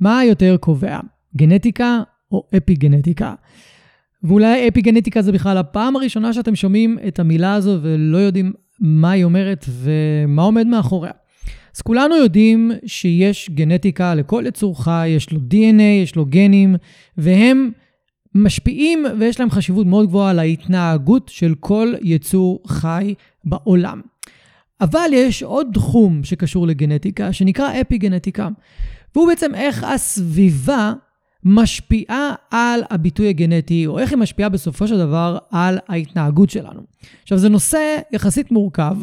מה יותר קובע, גנטיקה או אפי-גנטיקה? ואולי אפי-גנטיקה זה בכלל הפעם הראשונה שאתם שומעים את המילה הזו ולא יודעים מה היא אומרת ומה עומד מאחוריה. אז כולנו יודעים שיש גנטיקה לכל יצור חי, יש לו DNA, יש לו גנים, והם משפיעים ויש להם חשיבות מאוד גבוהה על ההתנהגות של כל יצור חי בעולם. אבל יש עוד תחום שקשור לגנטיקה, שנקרא אפי-גנטיקה, והוא בעצם איך הסביבה משפיעה על הביטוי הגנטי, או איך היא משפיעה בסופו של דבר על ההתנהגות שלנו. עכשיו, זה נושא יחסית מורכב,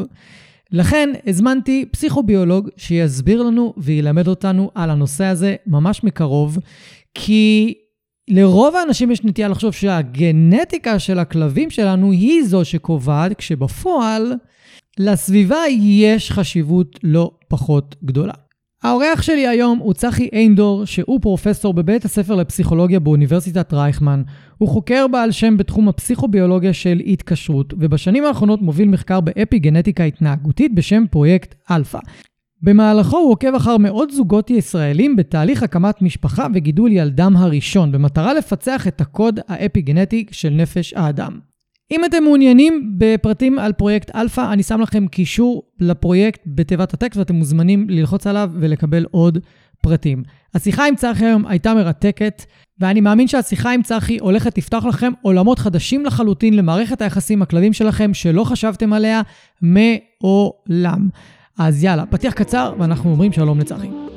לכן הזמנתי פסיכוביולוג שיסביר לנו וילמד אותנו על הנושא הזה ממש מקרוב, כי לרוב האנשים יש נטייה לחשוב שהגנטיקה של הכלבים שלנו היא זו שקובעת, כשבפועל לסביבה יש חשיבות לא פחות גדולה. האורח שלי היום הוא צחי עין-דור, שהוא פרופסור בבית הספר לפסיכולוגיה באוניברסיטת רייכמן. הוא חוקר בעל שם בתחום הפסיכוביולוגיה של התקשרות, ובשנים האחרונות מוביל מחקר באפיגנטיקה התנהגותית בשם פרויקט אלפא. במהלכו הוא עוקב אחר מאות זוגות ישראלים בתהליך הקמת משפחה וגידול ילדם הראשון, במטרה לפצח את הקוד האפי-גנטי של נפש האדם. אם אתם מעוניינים בפרטים על פרויקט אלפא, אני שם לכם קישור לפרויקט בתיבת הטקסט ואתם מוזמנים ללחוץ עליו ולקבל עוד פרטים. השיחה עם צחי היום הייתה מרתקת, ואני מאמין שהשיחה עם צחי הולכת לפתוח לכם עולמות חדשים לחלוטין למערכת היחסים הכלבים שלכם שלא חשבתם עליה מעולם. אז יאללה, פתיח קצר ואנחנו אומרים שלום לצחי.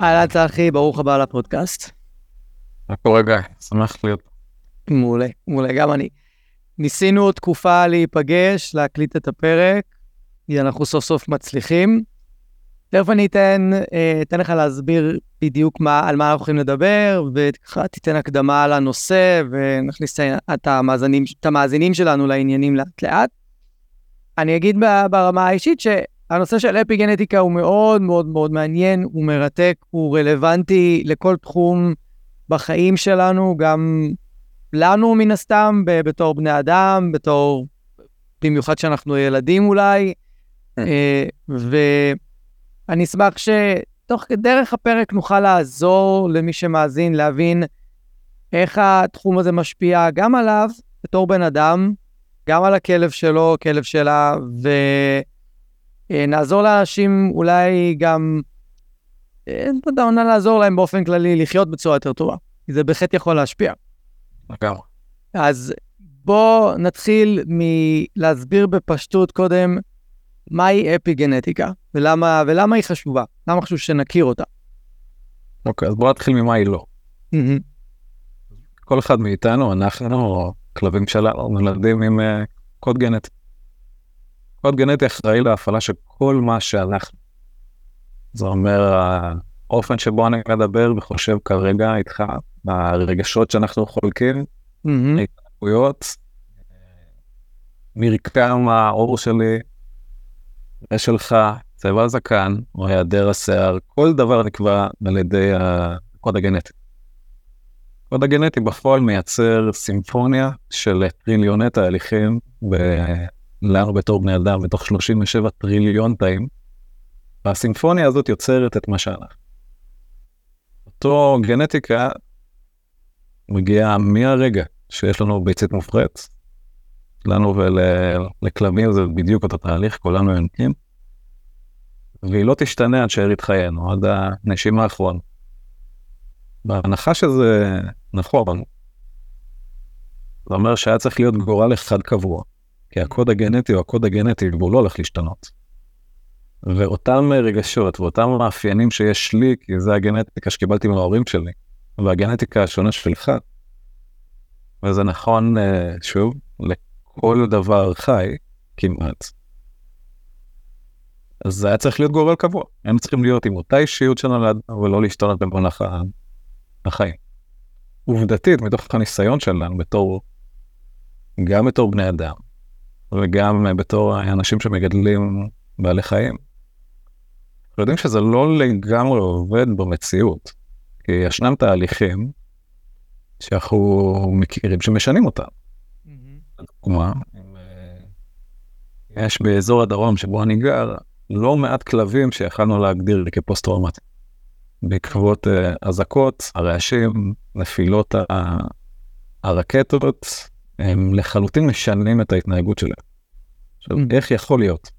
אהלן צחי, ברוך הבא לפודקאסט. מה קורה גיא? שמח להיות. מעולה, מעולה, גם אני. ניסינו תקופה להיפגש, להקליט את הפרק, אנחנו סוף סוף מצליחים. תכף אני אתן, אה, אתן לך להסביר בדיוק מה, על מה אנחנו הולכים לדבר, וככה תיתן הקדמה על הנושא, ונכניס את המאזינים, את המאזינים שלנו לעניינים לאט לאט. אני אגיד ברמה האישית שהנושא של אפי גנטיקה הוא מאוד מאוד מאוד מעניין, הוא מרתק, הוא רלוונטי לכל תחום בחיים שלנו, גם לנו מן הסתם, בתור בני אדם, בתור, במיוחד שאנחנו ילדים אולי, כן. אה, ואני אשמח שתוך דרך הפרק נוכל לעזור למי שמאזין להבין איך התחום הזה משפיע גם עליו בתור בן אדם, גם על הכלב שלו, כלב שלה, ונעזור לאנשים אולי גם, אה, אתה יודע, לעזור להם באופן כללי לחיות בצורה יותר טובה, כי זה בהחלט יכול להשפיע. לגמרי. אז בואו נתחיל מלהסביר בפשטות קודם מהי אפי-גנטיקה ולמה, ולמה היא חשובה, למה חשוב שנכיר אותה. אוקיי, אז בואו נתחיל ממה היא לא. כל אחד מאיתנו, אנחנו, כלבים שלנו, נולדים עם uh, קוד גנטי. קוד גנטי אחראי להפעלה של כל מה שאנחנו. זה אומר, האופן שבו אני מדבר וחושב כרגע איתך, הרגשות שאנחנו חולקים, ההתנהגויות, מרקם העור שלי, שלך, צבע הזקן, או היעדר השיער, כל דבר נקבע על ידי הקוד הגנטי. הקוד הגנטי בפועל מייצר סימפוניה של טריליוני תהליכים לנו בתור בני אדם בתוך 37 טריליון תאים, והסימפוניה הזאת יוצרת את מה שאנחנו. אותו גנטיקה מגיעה מהרגע שיש לנו ביצית מופרית, לנו ולכלבים זה בדיוק אותו תהליך, כולנו יונקים, והיא לא תשתנה עד שארית חיינו, עד הנשימה האחרונה. בהנחה שזה נכון, זה אומר שהיה צריך להיות גורל אחד קבוע, כי הקוד הגנטי הוא הקוד הגנטי והוא לא הולך להשתנות. ואותם רגשות ואותם מאפיינים שיש לי, כי זה הגנטיקה שקיבלתי מההורים שלי, והגנטיקה השונה שלך, וזה נכון, אה, שוב, לכל דבר חי, כמעט. אז זה היה צריך להיות גורל קבוע. הם צריכים להיות עם אותה אישיות שנולדנו ולא להשתנות במהלך החיים. עובדתית, מתוך הניסיון שלנו בתור, גם בתור בני אדם, וגם בתור אנשים שמגדלים בעלי חיים, אנחנו יודעים שזה לא לגמרי עובד במציאות, כי ישנם תהליכים שאנחנו מכירים שמשנים אותם. לדוגמה, יש באזור הדרום שבו אני גר, לא מעט כלבים שיכלנו להגדיר כפוסט-טראומטיים. בעקבות uh, אזעקות, הרעשים, נפילות הרקטות, הם לחלוטין משנים את ההתנהגות שלהם. עכשיו, mm. איך יכול להיות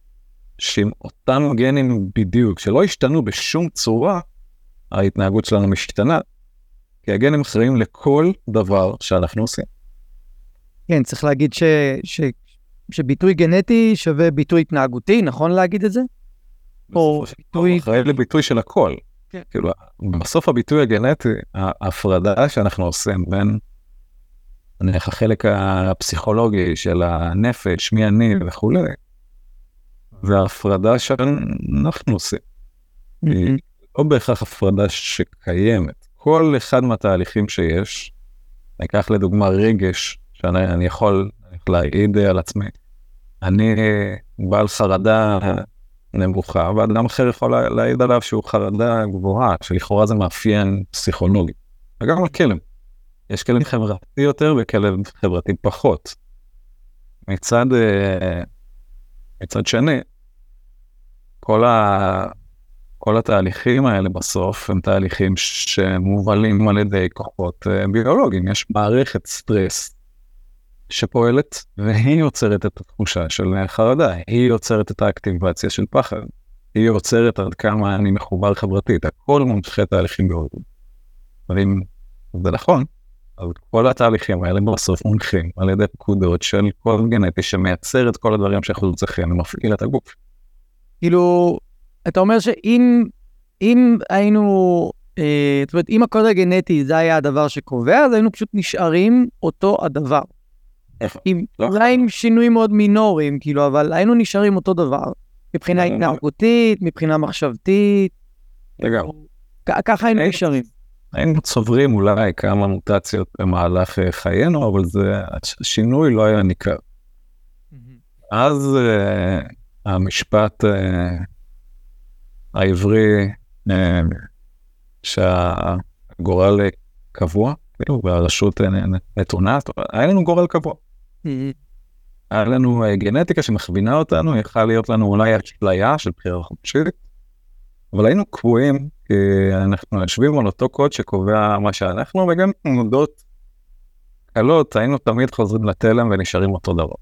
שעם אותם גנים בדיוק, שלא השתנו בשום צורה, ההתנהגות שלנו משתנה, כי הגנים אחראים לכל דבר שאנחנו עושים. כן, צריך להגיד ש, ש, שביטוי גנטי שווה ביטוי התנהגותי, נכון להגיד את זה? או ביטוי... אחראי לביטוי של הכל. כן. כאילו, בסוף הביטוי הגנטי, ההפרדה שאנחנו עושים בין נניח החלק הפסיכולוגי של הנפש, מי אני וכולי, וההפרדה שאנחנו עושים. היא לא בהכרח הפרדה שקיימת. כל אחד מהתהליכים שיש, ניקח לדוגמה רגש, שאני יכול להעיד על עצמי, אני בעל חרדה נמוכה, ואדם אחר יכול להעיד עליו שהוא חרדה גבוהה, שלכאורה זה מאפיין פסיכולוגי. וגם על כלב. יש כלב חברתי יותר וכלב חברתי פחות. מצד, אה, מצד שני, כל, ה, כל התהליכים האלה בסוף הם תהליכים שמובלים על ידי כוחות אה, ביולוגיים. יש מערכת סטרס שפועלת והיא יוצרת את התחושה של חרדה, היא יוצרת את האקטיבציה של פחד, היא יוצרת עד כמה אני מחובר חברתית, הכל מונחה תהליכים ביולוגיים. ואם זה נכון, אז כל התהליכים האלה בסוף מונחים על ידי פקודות של כל גנטי שמייצר את כל הדברים שאנחנו צריכים ומפעיל את הגוף. כאילו, אתה אומר שאם אם היינו, אה, זאת אומרת, אם הקוד הגנטי זה היה הדבר שקובע, אז היינו פשוט נשארים אותו הדבר. עם לא. אולי עם שינויים מאוד מינוריים, כאילו, אבל היינו נשארים אותו דבר. מבחינה התנהגותית, מבחינה מחשבתית. לגמרי. ככה היינו נשארים. היינו צוברים אולי כמה מוטציות במהלך אה, חיינו, אבל זה, השינוי לא היה ניכר. אז uh, המשפט uh, העברי uh, שהגורל קבוע, כאילו, והרשות נתונה, היה לנו גורל קבוע. היה לנו גנטיקה שמכווינה אותנו, יכלה להיות לנו אולי אשליה של בחירה חופשית, אבל היינו קבועים, כי אנחנו יושבים על אותו קוד שקובע מה שאנחנו, וגם תנודות קלות, היינו תמיד חוזרים לתלם ונשארים אותו דבר.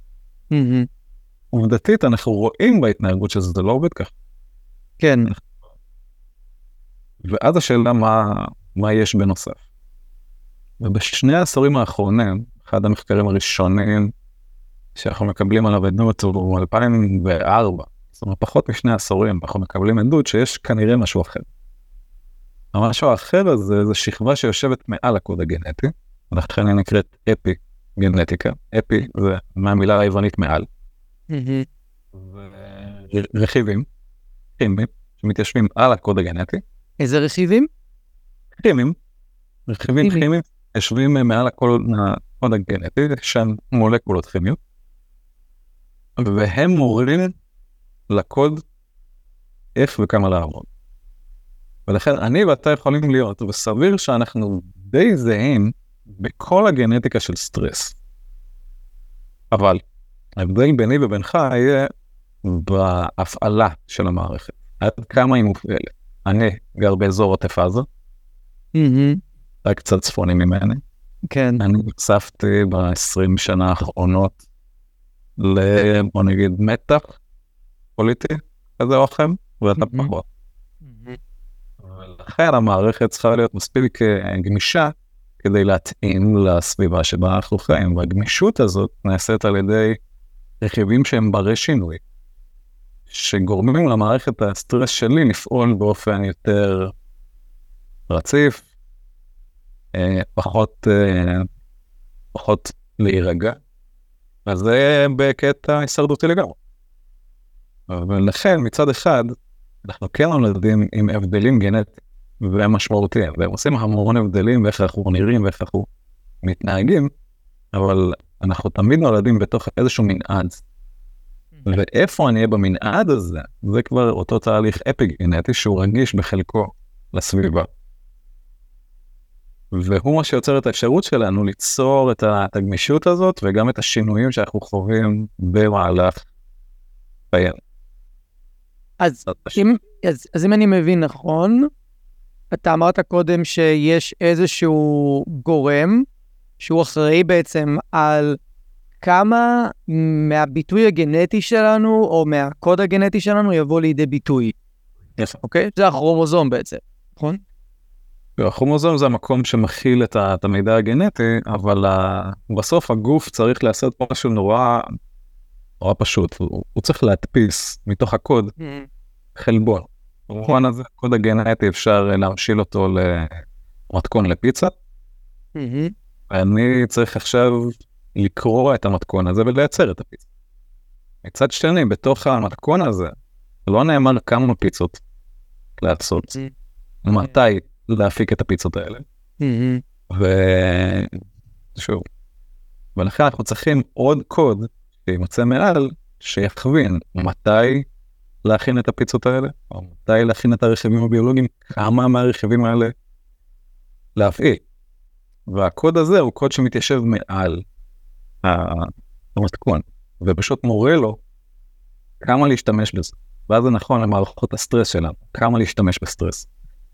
עובדתית, אנחנו רואים בהתנהגות שזה לא עובד ככה. כן. ואז השאלה מה, מה יש בנוסף. ובשני העשורים האחרונים, אחד המחקרים הראשונים שאנחנו מקבלים עליו עדות הוא 2004, זאת אומרת פחות משני עשורים אנחנו מקבלים עדות שיש כנראה משהו אחר. המשהו האחר הזה זה שכבה שיושבת מעל הקוד הגנטי, ולכן היא נקראת אפי גנטיקה, אפי זה מהמילה היוונית מעל. רכיבים, כימיים, שמתיישבים על הקוד הגנטי. איזה רכיבים? כימיים, רכיבים כימיים יושבים מעל הקוד הגנטי, שהם מולקולות כימיות. והם מורים לקוד איך וכמה לעבוד. ולכן אני ואתה יכולים להיות, וסביר שאנחנו די זהים בכל הגנטיקה של סטרס. אבל ההבדל ביני ובינך יהיה בהפעלה של המערכת, עד כמה היא מופעלת. אני גר באזור עוטף עזה, רק קצת צפוני ממני. כן. אני נחשפתי ב-20 שנה האחרונות ל... בוא נגיד מתח פוליטי כזה או אחר, ואתה פחות. ולכן המערכת צריכה להיות מספיק אה, גמישה כדי להתאים לסביבה שבה אנחנו חיים, והגמישות הזאת נעשית על ידי רכיבים שהם ברי שינוי, שגורמים למערכת הסטרס שלי לפעול באופן יותר רציף, אה, פחות, אה, פחות להירגע, אז זה בקטע הישרדותי לגמרי. ולכן מצד אחד, אנחנו כן נולדים עם הבדלים גנטיים והם משמעותיים, והם עושים המון הבדלים באיך אנחנו נראים ואיך אנחנו מתנהגים, אבל אנחנו תמיד נולדים בתוך איזשהו מנעד. ואיפה אני אהיה במנעד הזה, זה כבר אותו תהליך אפי גנטי שהוא רגיש בחלקו לסביבה. והוא מה שיוצר את האפשרות שלנו ליצור את הגמישות הזאת וגם את השינויים שאנחנו חווים במהלך חיינו. אז אם, אז, אז אם אני מבין נכון, אתה אמרת קודם שיש איזשהו גורם שהוא אחראי בעצם על כמה מהביטוי הגנטי שלנו, או מהקוד הגנטי שלנו, יבוא לידי ביטוי. יפה. אוקיי? זה הכרומוזום בעצם, נכון? הכרומוזום זה המקום שמכיל את, את המידע הגנטי, אבל בסוף הגוף צריך לעשות משהו נורא, נורא פשוט, הוא, הוא צריך להדפיס מתוך הקוד Mm-hmm. חלבון. במובן הזה, הקוד הגנטי אפשר להמשיל אותו למתכון לפיצה, Mm-hmm. ואני צריך עכשיו לקרוא את המתכון הזה ולייצר את הפיצה. מצד שני, בתוך המתכון הזה, לא נאמר כמה פיצות לעשות, מתי להפיק את הפיצות האלה, Mm-hmm. ושוב, ולכן אנחנו צריכים עוד קוד שיימצא מעל, שיכוון מתי להכין את הפיצות האלה, או מתי להכין את הרכיבים הביולוגיים, כמה מהרכיבים האלה להפעיל. והקוד הזה הוא קוד שמתיישב מעל המתכון, ופשוט מורה לו כמה להשתמש בזה. ואז זה נכון למערכות הסטרס שלנו, כמה להשתמש בסטרס.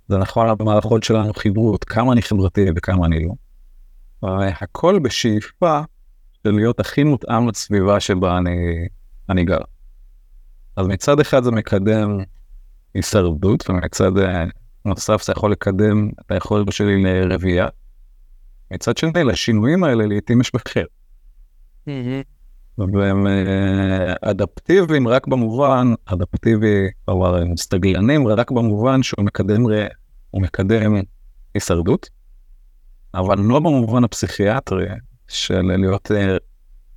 זה נכון למערכות שלנו חברות, כמה אני חברתי וכמה אני לא. והכל בשאיפה של להיות הכי מותאם לסביבה שבה אני, אני גר. אז מצד אחד זה מקדם הישרדות, ומצד אה, נוסף זה יכול לקדם את היכולת שלי לרבייה. מצד שני, לשינויים האלה לעיתים יש מחיר. והם אה, אדפטיביים רק במובן, אדפטיבי, כלומר הם סטגלנים רק במובן שהוא מקדם, ר- הוא מקדם הישרדות, אבל לא במובן הפסיכיאטרי של להיות אה,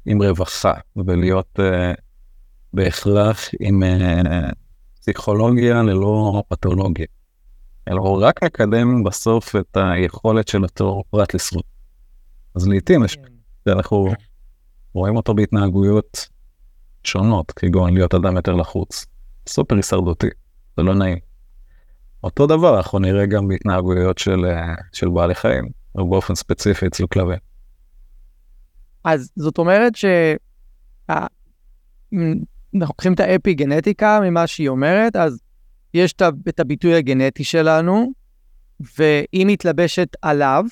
עם רווחה ולהיות אה, בהכרח עם אה, פסיכולוגיה ללא פתולוגיה, אלא הוא רק מקדם בסוף את היכולת של אותו פרט לשרוד. אז לעיתים יש, אנחנו רואים אותו בהתנהגויות שונות, כגון להיות אדם יותר לחוץ, סופר הישרדותי, זה לא נעים. אותו דבר אנחנו נראה גם בהתנהגויות של, של בעלי חיים, ובאופן ספציפי אצל כלבים. אז זאת אומרת ש... ה- אם אנחנו לוקחים את האפי גנטיקה ממה שהיא אומרת, אז יש את הביטוי הגנטי שלנו, והיא מתלבשת עליו,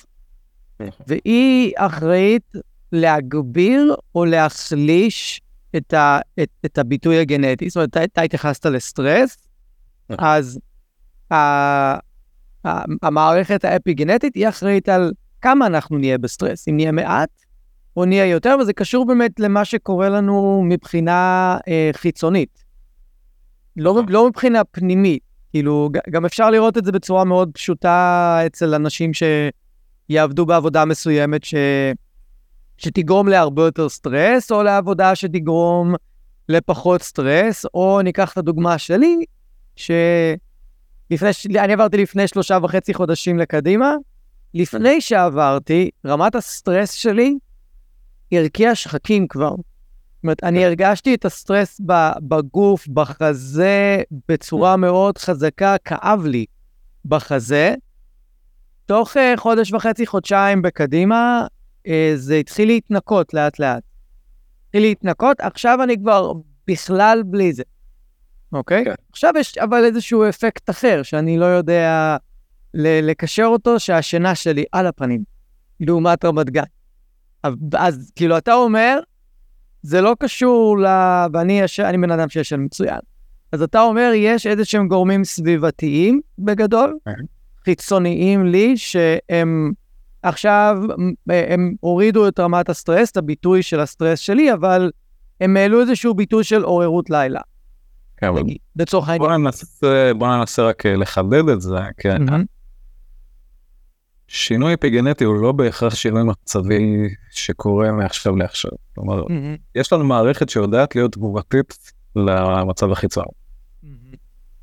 והיא אחראית להגביר או להחליש את, ה, את, את הביטוי הגנטי. זאת אומרת, אתה, אתה התייחסת לסטרס, אז ה, ה, המערכת האפי-גנטית היא אחראית על כמה אנחנו נהיה בסטרס, אם נהיה מעט או נהיה יותר, וזה קשור באמת למה שקורה לנו מבחינה אה, חיצונית. לא, לא מבחינה פנימית, כאילו, גם אפשר לראות את זה בצורה מאוד פשוטה אצל אנשים שיעבדו בעבודה מסוימת ש... שתגרום להרבה יותר סטרס, או לעבודה שתגרום לפחות סטרס, או ניקח את הדוגמה שלי, שלפני, ש- אני עברתי לפני שלושה וחצי חודשים לקדימה, לפני שעברתי, רמת הסטרס שלי הרקיעה שחקים כבר. זאת אומרת, אני הרגשתי את הסטרס בגוף, בחזה, בצורה מאוד חזקה, כאב לי בחזה. תוך אה, חודש וחצי, חודשיים בקדימה, אה, זה התחיל להתנקות לאט-לאט. התחיל להתנקות, עכשיו אני כבר בכלל בלי זה, אוקיי? כן. עכשיו יש אבל איזשהו אפקט אחר, שאני לא יודע לקשר אותו, שהשינה שלי על הפנים, לעומת רמת גן. אז- כאילו, אתה אומר, זה לא קשור ל... ואני יש... אני בן אדם שישן מצוין. אז אתה אומר, יש איזה שהם גורמים סביבתיים בגדול, כן. חיצוניים לי, שהם עכשיו, הם הורידו את רמת הסטרס, את הביטוי של הסטרס שלי, אבל הם העלו איזשהו ביטוי של עוררות לילה, כן, אבל לצורך העניין. בוא ננסה, בוא ננסה רק אה, לחדד את זה, כן. שינוי אפיגנטי הוא לא בהכרח שינוי מצבי שקורה מעכשיו לעכשיו. כלומר, מהמם. יש לנו מערכת שיודעת להיות תגובתית למצב החיצון. מהמם.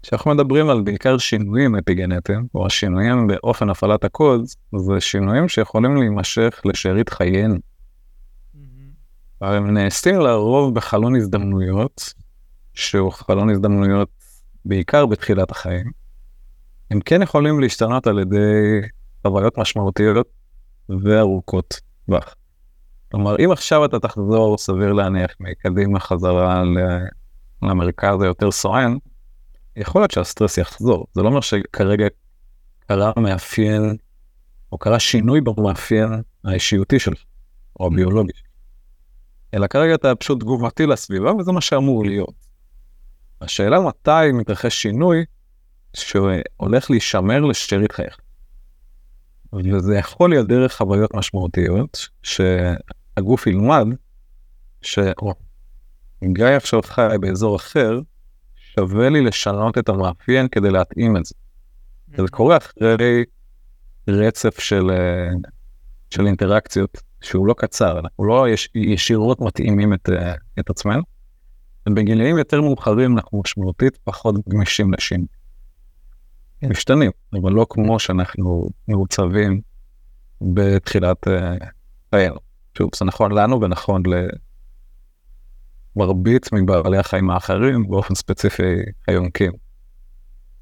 כשאנחנו מדברים על בעיקר שינויים אפיגנטיים, או השינויים באופן הפעלת הקוד, זה שינויים שיכולים להימשך לשארית חיינו. אבל הם נעשים לרוב בחלון הזדמנויות, שהוא חלון הזדמנויות בעיקר בתחילת החיים. הם כן יכולים להשתנות על ידי חוויות משמעותיות וארוכות טווח. כלומר, אם עכשיו אתה תחזור, סביר להניח, מקדימה חזרה למרכז היותר סואן, יכול להיות שהסטרס יחזור. זה לא אומר שכרגע קרה מאפיין, או קרה שינוי במאפיין האישיותי שלך, או הביולוגי. אלא כרגע אתה פשוט תגובתי לסביבה, וזה מה שאמור להיות. השאלה מתי מתרחש שינוי שהולך להישמר לשארית חייך. וזה יכול להיות דרך חוויות משמעותיות, שהגוף ילמד שגיא עכשיו חי באזור אחר, שווה לי לשנות את המאפיין כדי להתאים את זה. זה קורה אחרי רצף של, אה, של אינטראקציות שהוא לא קצר, אנחנו לא יש, ישירות מתאימים את, אה, את עצמנו. ובגילאים יותר מאוחרים אנחנו משמעותית פחות גמישים לשינוי. כן. משתנים, אבל לא כמו שאנחנו מעוצבים בתחילת אה, חיינו. שוב, זה נכון לנו ונכון למרבית מבעלי החיים האחרים, באופן ספציפי היונקים.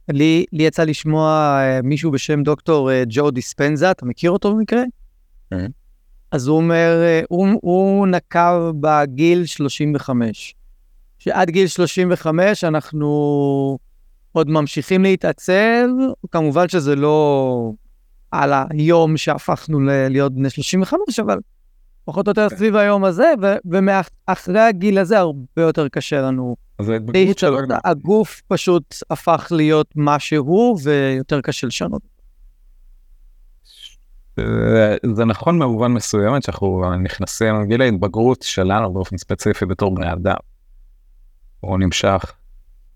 לי, לי יצא לשמוע אה, מישהו בשם דוקטור אה, ג'ו דיספנזה, אתה מכיר אותו במקרה? כן. אז הוא אומר, אה, הוא, הוא נקב בגיל 35. שעד גיל 35 אנחנו עוד ממשיכים להתעצב, כמובן שזה לא על היום שהפכנו ל- להיות בני 35, אבל פחות או יותר כן. סביב היום הזה, ואחרי הגיל הזה הרבה יותר קשה לנו אז ההתבגרות של... להתעצב. הגוף פשוט הפך להיות מה שהוא, ויותר קשה לשנות. אה, זה נכון במובן מסוימת שאנחנו נכנסים, גיל ההתבגרות שלנו באופן ספציפי בתור בני אדם. הוא נמשך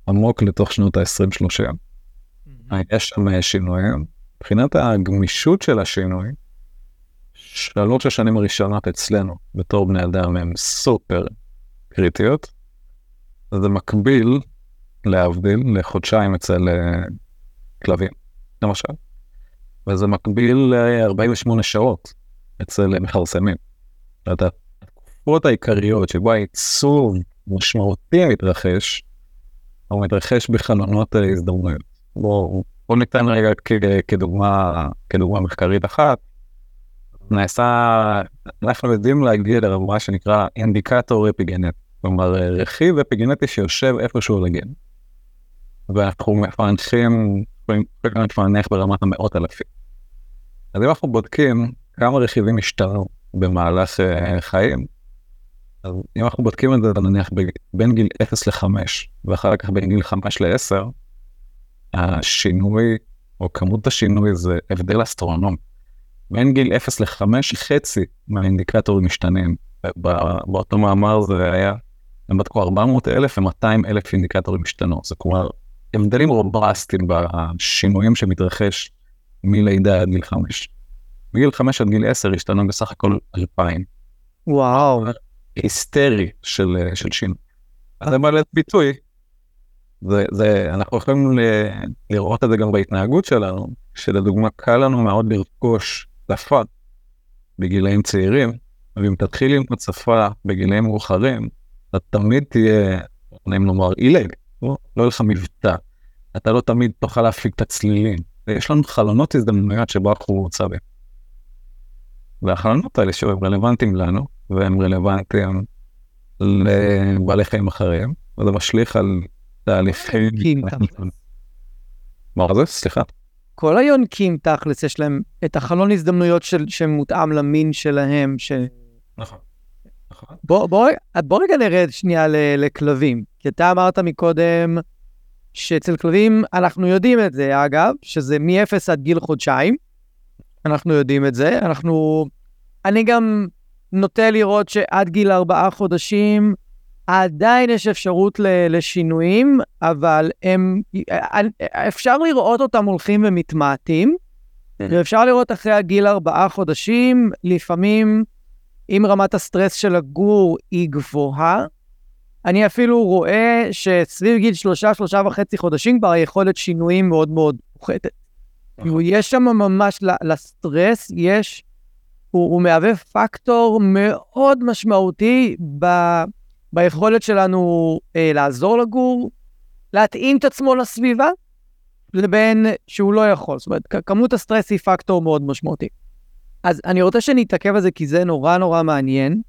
עמוק לתוך שנות ה-20-30. יש שם שינויים. מבחינת הגמישות של השינוי, שלוש השנים הראשונות אצלנו בתור בני אדם הן סופר קריטיות. זה מקביל, להבדיל, לחודשיים אצל אה, כלבים, למשל. וזה מקביל ל-48 שעות אצל מכרסמים. זאת התקופות העיקריות שבו העיצוב משמעותי מתרחש, הוא מתרחש בחלונות ההזדמנויות. בואו בוא ניתן רגע כדוגמה, כדוגמה מחקרית אחת. נעשה, אנחנו יודעים להגיע לרמה שנקרא אינדיקטור אפיגנט, כלומר רכיב אפיגנטי שיושב איפשהו על הגן. ואנחנו מפענחים, יכולים לפענח ברמת המאות אלפים. אז אם אנחנו בודקים כמה רכיבים השתנו במהלך אה, חיים, אז אם אנחנו בודקים את זה נניח בין גיל 0 ל-5 ואחר כך בין גיל 5 ל-10, השינוי או כמות השינוי זה הבדל אסטרונומי. בין גיל 0 ל-5 חצי מהאינדיקטורים משתנים. באותו מאמר זה היה, הם בדקו 400 אלף ו-200 אלף אינדיקטורים השתנו. זה כלומר הבדלים רובסטיים בשינויים שמתרחש מלידה עד גיל 5. מגיל 5 עד גיל 10 השתנו בסך הכל 2,000. וואו, היסטרי של, אה, של שינוי. זה לידי ביטוי. זה, זה, אנחנו יכולים ל, לראות את זה גם בהתנהגות שלנו, שלדוגמה קל לנו מאוד לרכוש שפה בגילאים צעירים, ואם תתחיל ללמוד שפה בגילאים מאוחרים, אתה תמיד תהיה, נעים לומר, עילג, לא לא יהיה לך מבטא, אתה לא תמיד תוכל להפיק את הצלילים. ויש לנו חלונות הזדמנויות שבו אנחנו מוצבים. והחלונות האלה שהם רלוונטיים לנו, והם רלוונטיים לבעלי חיים אחרים, וזה משליך על תהליכים. מה זה? סליחה. כל היונקים תכלס, יש להם את החלון הזדמנויות של, שמותאם למין שלהם, ש... נכון. נכון. בוא, בוא, בוא רגע נרד שנייה ל, לכלבים. כי אתה אמרת מקודם שאצל כלבים, אנחנו יודעים את זה, אגב, שזה מ-0 עד גיל חודשיים. אנחנו יודעים את זה. אנחנו... אני גם נוטה לראות שעד גיל ארבעה חודשים עדיין יש אפשרות ל- לשינויים, אבל הם... אפשר לראות אותם הולכים ומתמעטים, ואפשר לראות אחרי הגיל ארבעה חודשים, לפעמים, אם רמת הסטרס של הגור היא גבוהה, אני אפילו רואה שסביב גיל שלושה, שלושה וחצי חודשים כבר היכולת שינויים מאוד מאוד פוחתת. כאילו, יש שם ממש, לסטרס יש, הוא, הוא מהווה פקטור מאוד משמעותי ב, ביכולת שלנו אה, לעזור לגור, להתאים את עצמו לסביבה, לבין שהוא לא יכול. זאת אומרת, כמות הסטרס היא פקטור מאוד משמעותי. אז אני רוצה שנתעכב על זה כי זה נורא נורא מעניין,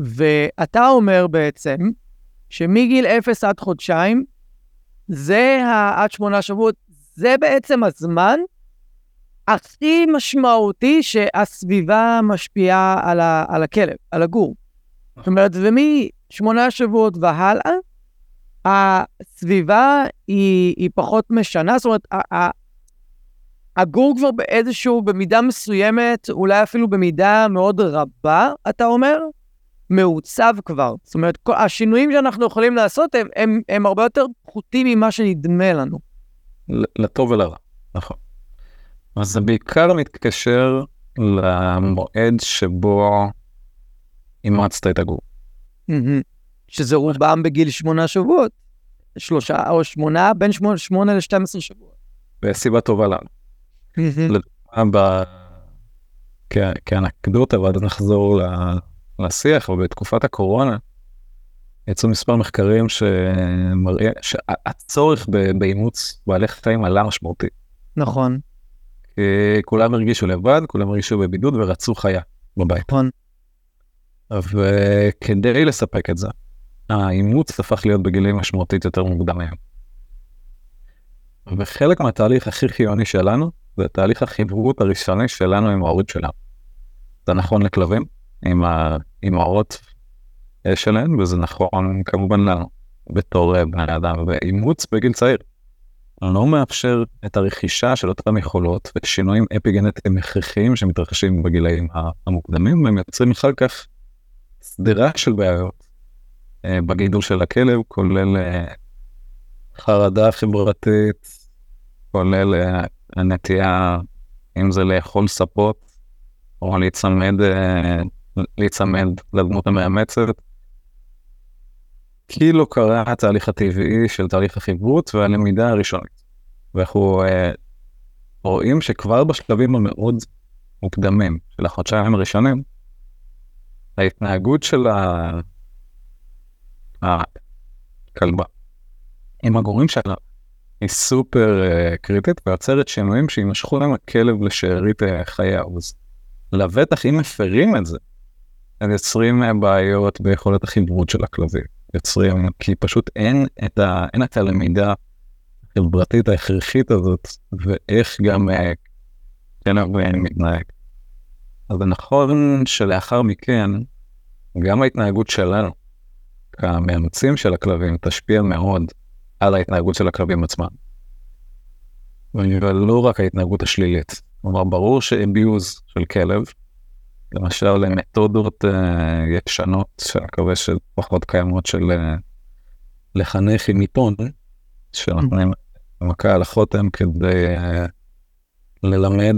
ואתה אומר בעצם, שמגיל 0 עד חודשיים, זה עד שמונה שבועות, זה בעצם הזמן הכי משמעותי שהסביבה משפיעה על, ה, על הכלב, על הגור. זאת אומרת, ומשמונה שבועות והלאה, הסביבה היא, היא פחות משנה, זאת אומרת, הגור כבר באיזשהו, במידה מסוימת, אולי אפילו במידה מאוד רבה, אתה אומר, מעוצב כבר. זאת אומרת, כל, השינויים שאנחנו יכולים לעשות הם, הם, הם הרבה יותר פחותים ממה שנדמה לנו. לטוב ולרע, נכון. אז זה בעיקר מתקשר למועד שבו אימצת את הגור. שזה רובם בגיל שמונה שבועות. שלושה או שמונה, בין שמונה, שמונה ל-12 שבועות. וסיבה טובה לנו. לדוגמה, כאנקדוטה, ואז נחזור לשיח, ובתקופת הקורונה, יצאו מספר מחקרים שמראה שהצורך באימוץ בעלי חיים עלה משמעותי. נכון. כולם הרגישו לבד, כולם הרגישו בבידוד ורצו חיה בבית. נכון. וכדי לספק את זה, האימוץ הפך להיות בגילים משמעותית יותר מוקדמים. וחלק מהתהליך הכי חיוני שלנו, זה תהליך החברות הראשוני שלנו עם ההורים שלנו. זה נכון לכלבים, עם האימהות שלהם, וזה נכון כמובן לנו, בתור בני אדם, ואימוץ בגיל צעיר. לא מאפשר את הרכישה של אותם יכולות ושינויים אפיגנטיים הכרחיים שמתרחשים בגילאים המוקדמים, והם יוצרים אחר כך סדרה של בעיות אה, בגידול של הכלב, כולל אה, חרדה חברתית, כולל אה, הנטייה, אם זה לאכול ספות, או להיצמד, להיצמד לדמות המאמצת. כי לא קרה התהליך הטבעי של תהליך החברות והלמידה הראשונית. ואנחנו אה, רואים שכבר בשלבים המאוד מוקדמים של החודשיים הראשונים, ההתנהגות של הכלבה עם הגורים שלה היא סופר uh, קריטית ויוצרת שינויים שימשכו להם הכלב לשארית uh, חיי אז לבטח אם מפרים את זה, הם יוצרים uh, בעיות ביכולת החברות של הכלבים. יוצרים כי פשוט אין את, ה, אין את הלמידה החברתית ההכרחית הזאת ואיך גם כלב מתנהג. אז נכון שלאחר מכן גם ההתנהגות שלנו כמאמצים של הכלבים תשפיע מאוד על ההתנהגות של הכלבים עצמם. ולא רק ההתנהגות השלילית. כלומר, ברור שאביוז של כלב, למשל מתודות uh, ישנות, שאני מקווה שפחות קיימות של uh, לחנך עם עיתון, שנותנים מכה על החותם כדי uh, ללמד,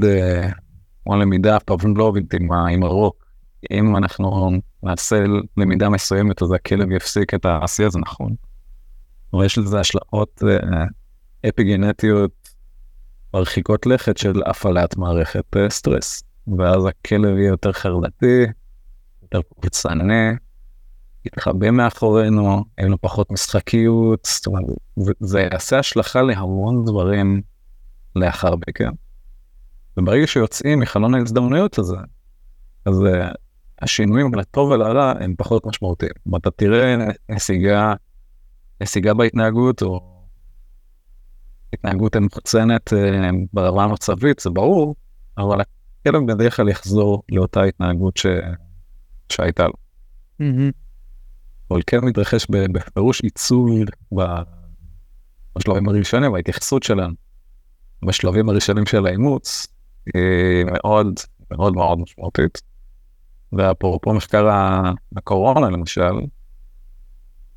כמו למידה פבלובית עם, עם הרוק, אם אנחנו נעשה למידה מסוימת אז הכלב יפסיק את העשייה זה נכון. אבל יש לזה השלכות אה, אפיגנטיות מרחיקות לכת של הפעלת מערכת אה, סטרס ואז הכלב יהיה יותר חרדתי, יותר קבוצני, יתחבא מאחורינו, אין לו פחות משחקיות, זאת אומרת, זה יעשה השלכה להמון דברים לאחר מכן. וברגע שיוצאים מחלון ההזדמנויות הזה, אז אה, השינויים לטוב ולרע הם פחות משמעותיים. אתה תראה נסיגה, נסיגה בהתנהגות או התנהגות מוחצנת אה, ברמה המצבית, זה ברור, אבל הכלב בדרך כלל יחזור לאותה התנהגות ש... שהייתה לו. Mm-hmm. אבל כן מתרחש בפירוש עיצוב ב... בשלבים הראשונים, ההתייחסות שלנו בשלבים הראשונים של האימוץ היא מאוד מאוד מאוד משמעותית. ואפרופו מחקר הקורונה למשל,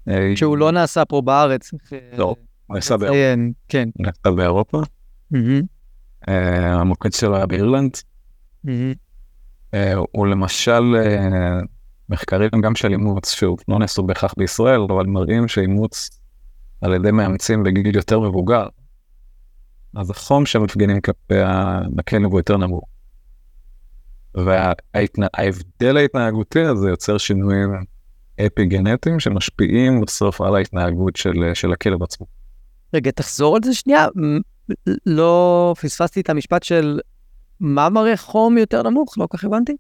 אה, שהוא לא נעשה פה בארץ. לא, הוא נעשה באירופה. כן. נעשה באירופה. אה, המוקד שלו היה באירלנד. אה, הוא למשל מחקרים גם של אימוץ, שוב, לא נעשו בהכרח בישראל, אבל מראים שאימוץ על ידי מאמצים בגיל יותר מבוגר, אז החום שמפגינים כלפי הכלב הוא יותר נמוך. וההבדל ההתנהגותי הזה יוצר שינויים אפי גנטיים שמשפיעים בסוף על ההתנהגות של, של הכלב עצמו. רגע, תחזור על זה שנייה. לא פספסתי את המשפט של מה מראה חום יותר נמוך? לא כל כך הבנתי.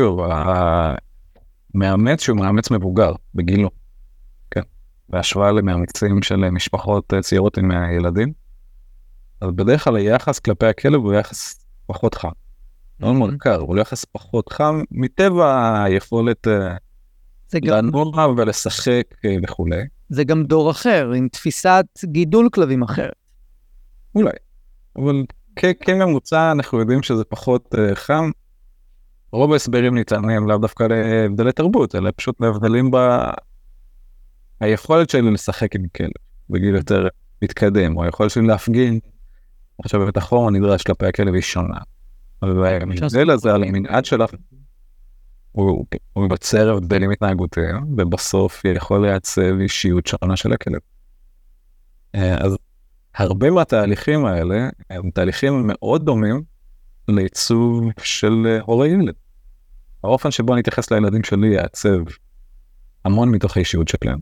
שוב, המאמץ שהוא מאמץ מבוגר בגילו, כן, בהשוואה למאמצים של משפחות צעירות עם ילדים, אז בדרך כלל היחס כלפי הכלב הוא יחס פחות חם. מאוד מאוד קר, הוא יחס פחות חם מטבע היכולת אה, לנוע ולשחק אה, וכולי. זה גם דור אחר, עם תפיסת גידול כלבים אחרת. אולי, אבל כממוצע אנחנו יודעים שזה פחות uh, חם. רוב ההסברים ניתנים לאו דווקא להבדלי תרבות, אלא פשוט להבדלים ביכולת שלי לשחק עם כלב בגיל יותר מתקדם, או היכולת שלי להפגין. עכשיו את החום הנדרש כלפי הכלב היא שונה. וההבדל הזה על המנעד שלך, הוא מבצר הבדלים התנהגותיים, ובסוף יכול לייצב אישיות שונה של הכלב. אה, אז הרבה מהתהליכים האלה הם תהליכים מאוד דומים לעיצוב של אה, הורי ילד. האופן שבו אני אתייחס לילדים שלי יעצב המון מתוך האישיות שלהם.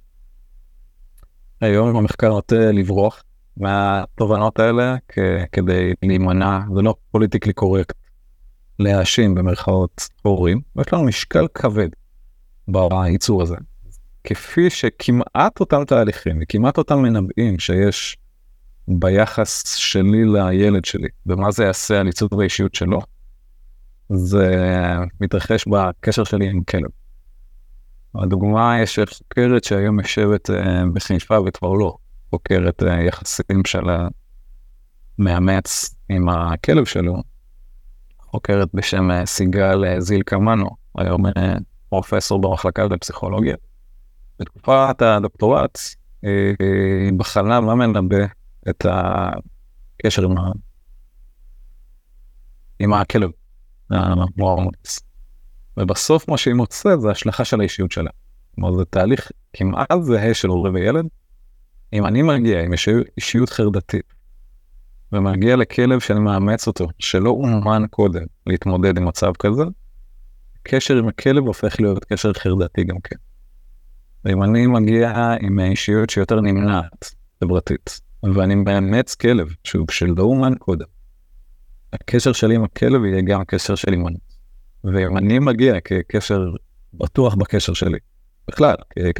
היום המחקר נוטה לברוח מהתובנות האלה כדי להימנע, זה לא פוליטיקלי קורקט להאשים במרכאות הורים, ויש לנו משקל כבד בייצור הזה. כפי שכמעט אותם תהליכים וכמעט אותם מנבאים שיש ביחס שלי לילד שלי, ומה זה יעשה על עיצוב האישיות שלו, זה מתרחש בקשר שלי עם כלב. הדוגמה יש חוקרת שהיום יושבת אה, בחיפה וכבר לא חוקרת אה, יחסים של המאמץ עם הכלב שלו, חוקרת בשם אה, סיגל זיל קמנו, היום פרופסור במחלקה לפסיכולוגיה. בתקופת הדוקטורט היא בחנה מה מנבא את הקשר עם, ה... עם הכלב, המוארמוס. ובסוף מה שהיא מוצאת זה השלכה של האישיות שלה. כלומר זה תהליך כמעט זהה של הורה וילד. אם אני מגיע עם אישיות חרדתית ומגיע לכלב שאני מאמץ אותו, שלא אומן קודם להתמודד עם מצב כזה, קשר עם הכלב הופך להיות קשר חרדתי גם כן. ואם אני מגיע עם אישיות שיותר נמנעת, חברתית, ואני מאמץ כלב שהוא שלא אומן קודם, הקשר שלי עם הכלב יהיה גם קשר של אימנות. ואם אני מגיע כקשר בטוח בקשר שלי, בכלל,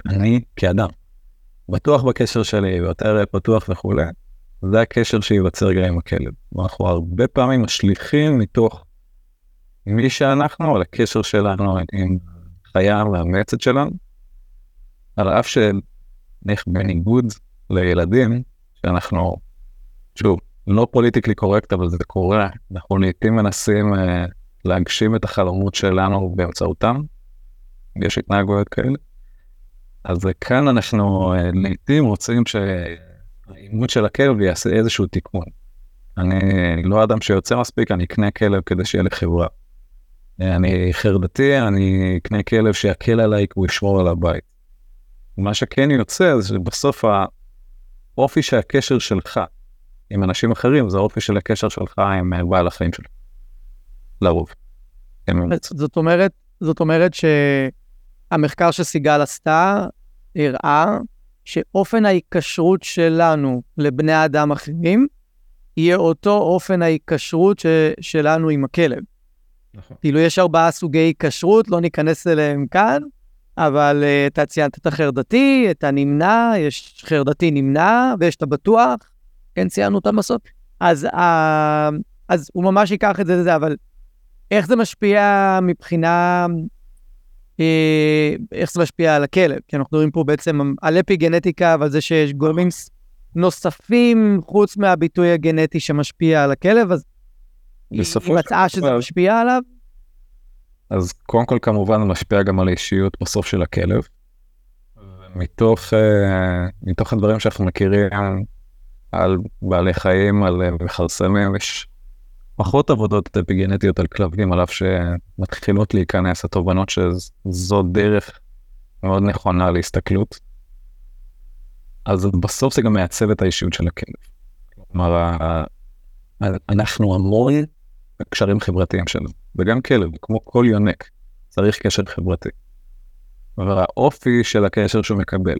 אני כאדם, בטוח בקשר שלי, ויותר פתוח וכולי, זה הקשר שייווצר גם עם הכלב. אנחנו הרבה פעמים משליכים מתוך מי שאנחנו על הקשר שלנו עם חיה המאמצת שלנו, על אף שבניגוד לילדים, שאנחנו, שוב, לא פוליטיקלי קורקט, אבל זה קורה, אנחנו לעיתים מנסים uh, להגשים את החלומות שלנו באמצעותם, יש התנהגויות כאלה. אז כאן אנחנו uh, לעיתים רוצים ש... האימון של הכלב יעשה איזשהו תיקון. אני לא אדם שיוצא מספיק, אני אקנה כלב כדי שיהיה לי חברה. אני חרדתי, אני אקנה כלב שיקל עליי כי הוא ישמור על הבית. מה שכן יוצא זה שבסוף האופי של הקשר שלך עם אנשים אחרים זה האופי של הקשר שלך עם אה, בעל החיים שלך. לרוב. זאת אומרת, זאת אומרת שהמחקר שסיגל עשתה הראה שאופן ההיקשרות שלנו לבני אדם אחרים, יהיה אותו אופן ההיקשרות ש... שלנו עם הכלב. נכון. כאילו, יש ארבעה סוגי היקשרות, לא ניכנס אליהם כאן, אבל uh, אתה ציינת את החרדתי, את הנמנע, יש חרדתי נמנע, ויש את הבטוח, כן ציינו אותם בסוף. אז, uh, אז הוא ממש ייקח את זה לזה, אבל איך זה משפיע מבחינה אה, איך זה משפיע על הכלב, כי אנחנו מדברים פה בעצם על אפי גנטיקה ועל זה שיש גורמים, נוספים חוץ מהביטוי הגנטי שמשפיע על הכלב, אז היא מצאה שזה משפיע עליו? אז קודם כל כמובן זה משפיע גם על האישיות בסוף של הכלב. מתוך, אה, מתוך הדברים שאנחנו מכירים על בעלי חיים, על אה, מכרסמים, יש פחות עבודות אפיגנטיות על כלבים, על אף שמתחילות להיכנס התובנות שזו דרך מאוד נכונה להסתכלות. אז בסוף זה גם מעצב את האישיות של הכלב. כלומר, אנחנו המון בקשרים חברתיים שלנו, וגם כלב, כמו כל יונק, צריך קשר חברתי. והאופי של הקשר שהוא מקבל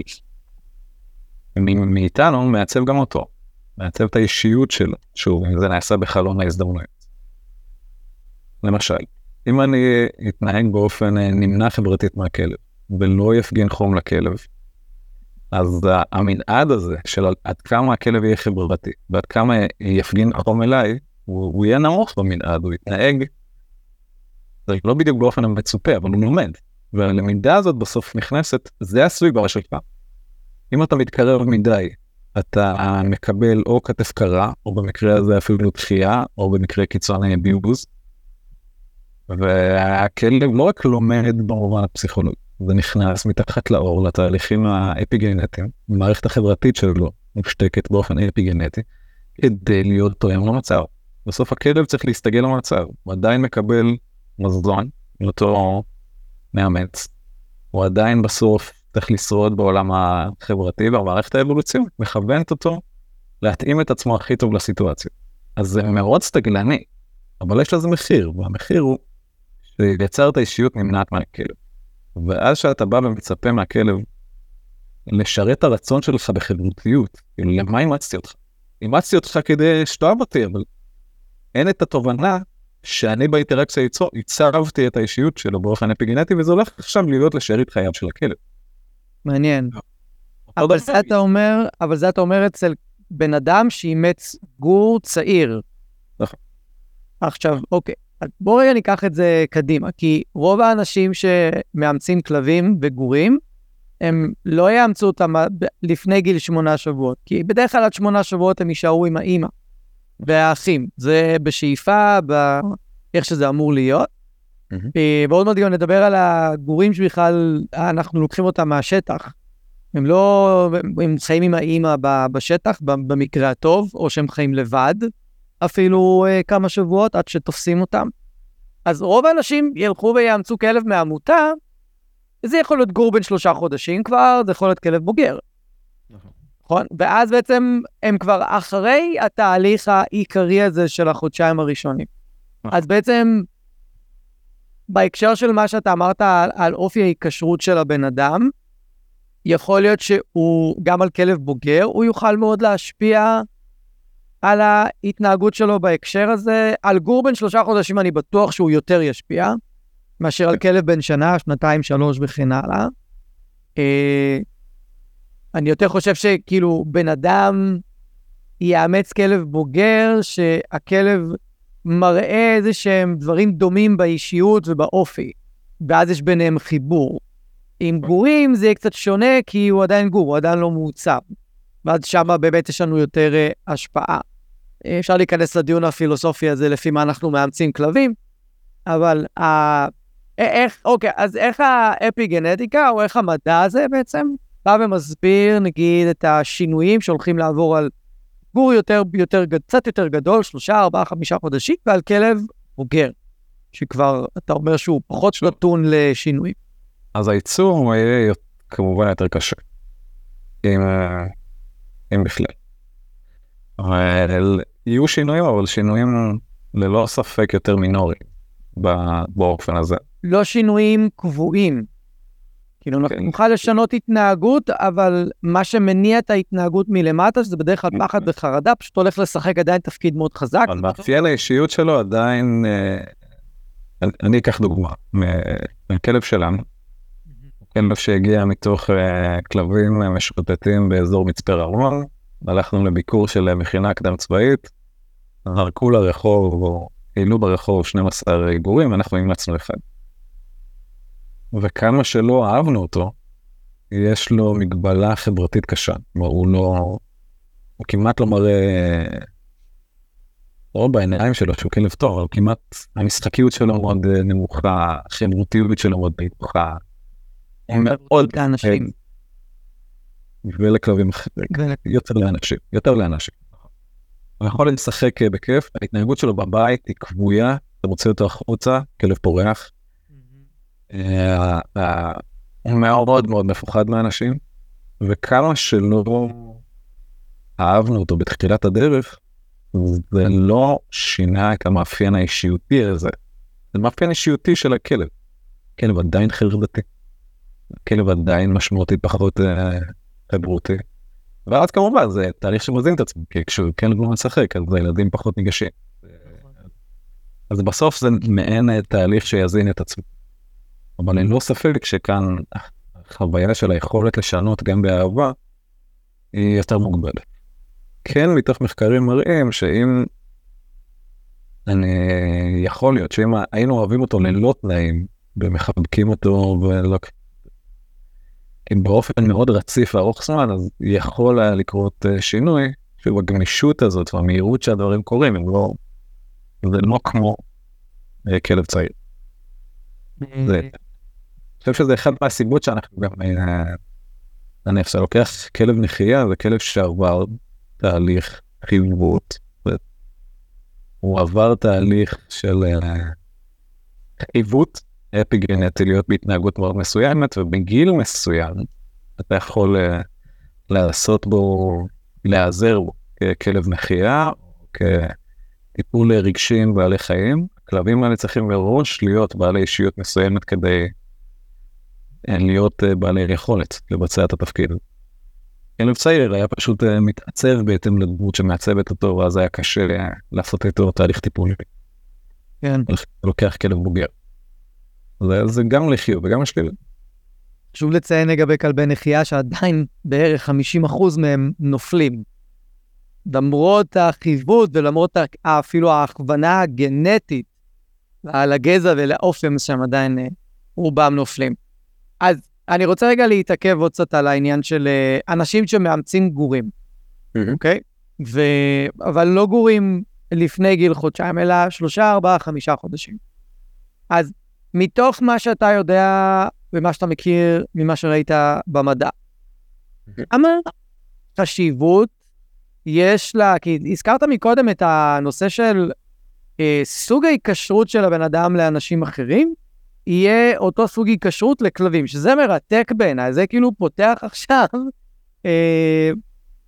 מאיתנו מעצב גם אותו, מעצב את האישיות שלו, שוב, אם זה נעשה בחלון ההזדמנויות. למשל, אם אני אתנהג באופן אה, נמנע חברתית מהכלב, ולא יפגין חום לכלב, אז המנעד הזה של עד כמה הכלב יהיה חברתי, ועד כמה יפגין חום אליי, הוא, הוא יהיה נמוך במנעד, הוא יתנהג, לא בדיוק באופן המצופה, אבל הוא לומד. והלמידה הזאת בסוף נכנסת, זה הסביבה שלך. אם אתה מתקרב מדי, אתה מקבל או כתף קרה, או במקרה הזה אפילו דחייה, או במקרה קיצון ביובוז. והכלב לא רק לומד במובן הפסיכולוגי, זה נכנס מתחת לאור לתהליכים האפיגנטיים, המערכת החברתית שלו מושתקת באופן אפיגנטי, כדי להיות תואם למצב. בסוף הכלב צריך להסתגל למצב, הוא עדיין מקבל מזון מאותו מאמץ, הוא עדיין בסוף צריך לשרוד בעולם החברתי והמערכת האבולוציונית מכוונת אותו להתאים את עצמו הכי טוב לסיטואציה. אז זה מרוץ תגלני, אבל יש לזה מחיר, והמחיר הוא לייצר את האישיות נמנעת מהכלב. ואז שאתה בא ומצפה מהכלב לשרת את הרצון שלך בחברותיות, למה אימצתי אותך? אימצתי אותך כדי שתאהב אותי, אבל אין את התובנה שאני באינטראקציה איתו הצרבתי את האישיות שלו באופן אפיגנטי, וזה הולך עכשיו להיות לשארית חייו של הכלב. מעניין. אותו אבל. זה אתה אומר, אבל זה אתה אומר אצל בן אדם שאימץ גור צעיר. נכון. עכשיו, אוקיי, אז בוא רגע ניקח את זה קדימה, כי רוב האנשים שמאמצים כלבים וגורים, הם לא יאמצו אותם לפני גיל שמונה שבועות, כי בדרך כלל עד שמונה שבועות הם יישארו עם האימא והאחים. זה בשאיפה, ב... איך שזה אמור להיות. אה, ועוד מעט גם נדבר על הגורים שבכלל אנחנו לוקחים אותם מהשטח. הם לא, הם חיים עם האימא בשטח, במקרה הטוב, או שהם חיים לבד, אפילו אה, כמה שבועות עד שתופסים אותם. אז רוב האנשים ילכו ויאמצו כלב מעמותה, זה יכול להיות גור בן שלושה חודשים כבר, זה יכול להיות כלב בוגר. נכון? ואז בעצם הם כבר אחרי התהליך העיקרי הזה של החודשיים הראשונים. נכון. אז בעצם, בהקשר של מה שאתה אמרת על, על אופי ההיקשרות של הבן אדם, יכול להיות שהוא, גם על כלב בוגר, הוא יוכל מאוד להשפיע על ההתנהגות שלו בהקשר הזה. על גור בן שלושה חודשים אני בטוח שהוא יותר ישפיע, מאשר על כלב בן שנה, שנתיים, שלוש וכן הלאה. אני יותר חושב שכאילו בן אדם יאמץ כלב בוגר, שהכלב מראה איזה שהם דברים דומים באישיות ובאופי, ואז יש ביניהם חיבור. עם גורים זה יהיה קצת שונה, כי הוא עדיין גור, הוא עדיין לא מעוצב. ואז שם באמת יש לנו יותר אה, השפעה. אה, אפשר להיכנס לדיון הפילוסופי הזה לפי מה אנחנו מאמצים כלבים, אבל. אה, איך, אוקיי, אז איך האפיגנטיקה, או איך המדע הזה בעצם, בא ומסביר, נגיד, את השינויים שהולכים לעבור על גור יותר, יותר, קצת יותר גדול, שלושה, ארבעה, חמישה חודשים, ועל כלב בוגר, שכבר, אתה אומר שהוא פחות. נתון לשינויים. אז הייצור הוא יהיה כמובן יותר קשה, אם, אה, אם בכלל. אבל יהיו שינויים, אבל שינויים ללא ספק יותר מינוריים באופן הזה. לא שינויים קבועים. כאילו, אנחנו כן. נוכל לשנות התנהגות, אבל מה שמניע את ההתנהגות מלמטה, שזה בדרך כלל פחד וחרדה, פשוט הולך לשחק עדיין תפקיד מאוד חזק. אבל מאפיין האישיות שלו עדיין, אה, אני- אקח דוגמה, מהכלב שלנו, כלב שהגיע מתוך אה, כלבים אה, משוטטים באזור מצפה רמון, הלכנו לביקור של אה, מכינה קדם צבאית, זרקו לרחוב, או העלו ברחוב 12 גורים, אנחנו המלצנו אחד. וכמה שלא אהבנו אותו, יש לו מגבלה חברתית קשה, כלומר הוא לא, הוא כמעט לא מראה, לא בעיניים שלו שהוא כלב טוב, אבל כמעט המשחקיות שלו מאוד אה, נמוכה, החברותיות שלו מאוד נמוכה. הם מאוד לאנשים. ולכלבים אחרים, יותר לאנשים, יותר לאנשים. הוא יכול לשחק אה, בכיף, ההתנהגות שלו בבית היא כבויה, אתה מוציא אותו החוצה, כלב פורח. אה, אה, הוא מאוד מאוד מפוחד מאנשים, וכמה שלא אהבנו אותו בתחילת הדרך, זה לא שינה את המאפיין האישיותי הזה. זה מאפיין אישיותי של הכלב. כלב עדיין חרדתי. כלב עדיין משמעותית פחות אה, חברותי. ואז כמובן זה תהליך שמזין את עצמו, כי כשהוא כן לא משחק אז הילדים פחות ניגשים. אז בסוף זה מעין תהליך שיזין את עצמו. אבל אין לו ספק שכאן החוויה של היכולת לשנות גם באהבה היא יותר מוגבלת. כן מתוך מחקרים מראים שאם אני יכול להיות שאם היינו אוהבים אותו ללא תנאים ומחבקים אותו ולא אם באופן מאוד רציף וארוך זמן אז יכול היה לקרות אה, שינוי שהוא הגמישות הזאת והמהירות שהדברים קורים הם לא זה לא כמו אה, כלב צעיר. זה, אני חושב שזה אחד מהסיבות שאנחנו גם אה, נניח שאתה לוקח כלב נחייה זה כלב שעבר תהליך חיובות. הוא עבר תהליך של עיוות אפיגנטי להיות בהתנהגות מאוד מסוימת ובגיל מסוים אתה יכול uh, לעשות בו, להיעזר בו ככלב נחייה, כטיפול רגשי עם בעלי חיים. הכלבים האלה צריכים מראש להיות בעלי אישיות מסוימת כדי להיות uh, בעלי יכולת לבצע את התפקיד. כלב צעיר היה פשוט uh, מתעצב בהתאם לדמות שמעצבת אותו ואז היה קשה לעשות איתו תהליך טיפולי. כן. לוקח כלב בוגר. זה, זה גם לחיוב וגם לשלילה. חשוב לציין לגבי כלבי נחייה שעדיין בערך 50% מהם נופלים. למרות החיווט ולמרות אפילו ההכוונה הגנטית על הגזע ולאופן שהם עדיין אה, רובם נופלים. אז אני רוצה רגע להתעכב עוד קצת על העניין של אה, אנשים שמאמצים גורים, אוקיי? Mm-hmm. Okay? ו... אבל לא גורים לפני גיל חודשיים, אלא שלושה, ארבעה, חמישה חודשים. אז מתוך מה שאתה יודע ומה שאתה מכיר ממה שראית במדע, כמה חשיבות יש לה, כי הזכרת מקודם את הנושא של אה, סוג ההיקשרות של הבן אדם לאנשים אחרים, יהיה אותו סוג היקשרות לכלבים, שזה מרתק בעיניי, זה כאילו פותח עכשיו אה,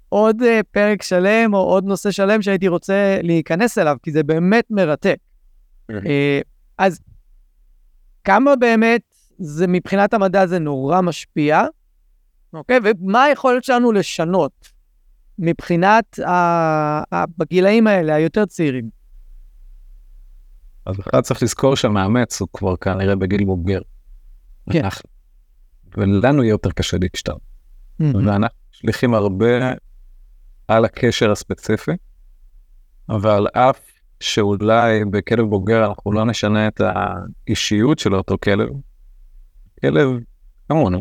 עוד אה, פרק שלם או עוד נושא שלם שהייתי רוצה להיכנס אליו, כי זה באמת מרתק. אה, אז כמה באמת זה מבחינת המדע זה נורא משפיע, אוקיי? ומה היכולת שלנו לשנות מבחינת ה... ה... בגילאים האלה, היותר צעירים? אז בכלל צריך לזכור שהמאמץ הוא כבר כנראה בגיל בוגר. כן. אנחנו, ולנו יהיה יותר קשה להשתנות. Mm-hmm. ואנחנו שליחים הרבה על הקשר הספציפי, אבל אף שאולי בכלב בוגר אנחנו לא נשנה את האישיות של אותו כלב. כלב כמונו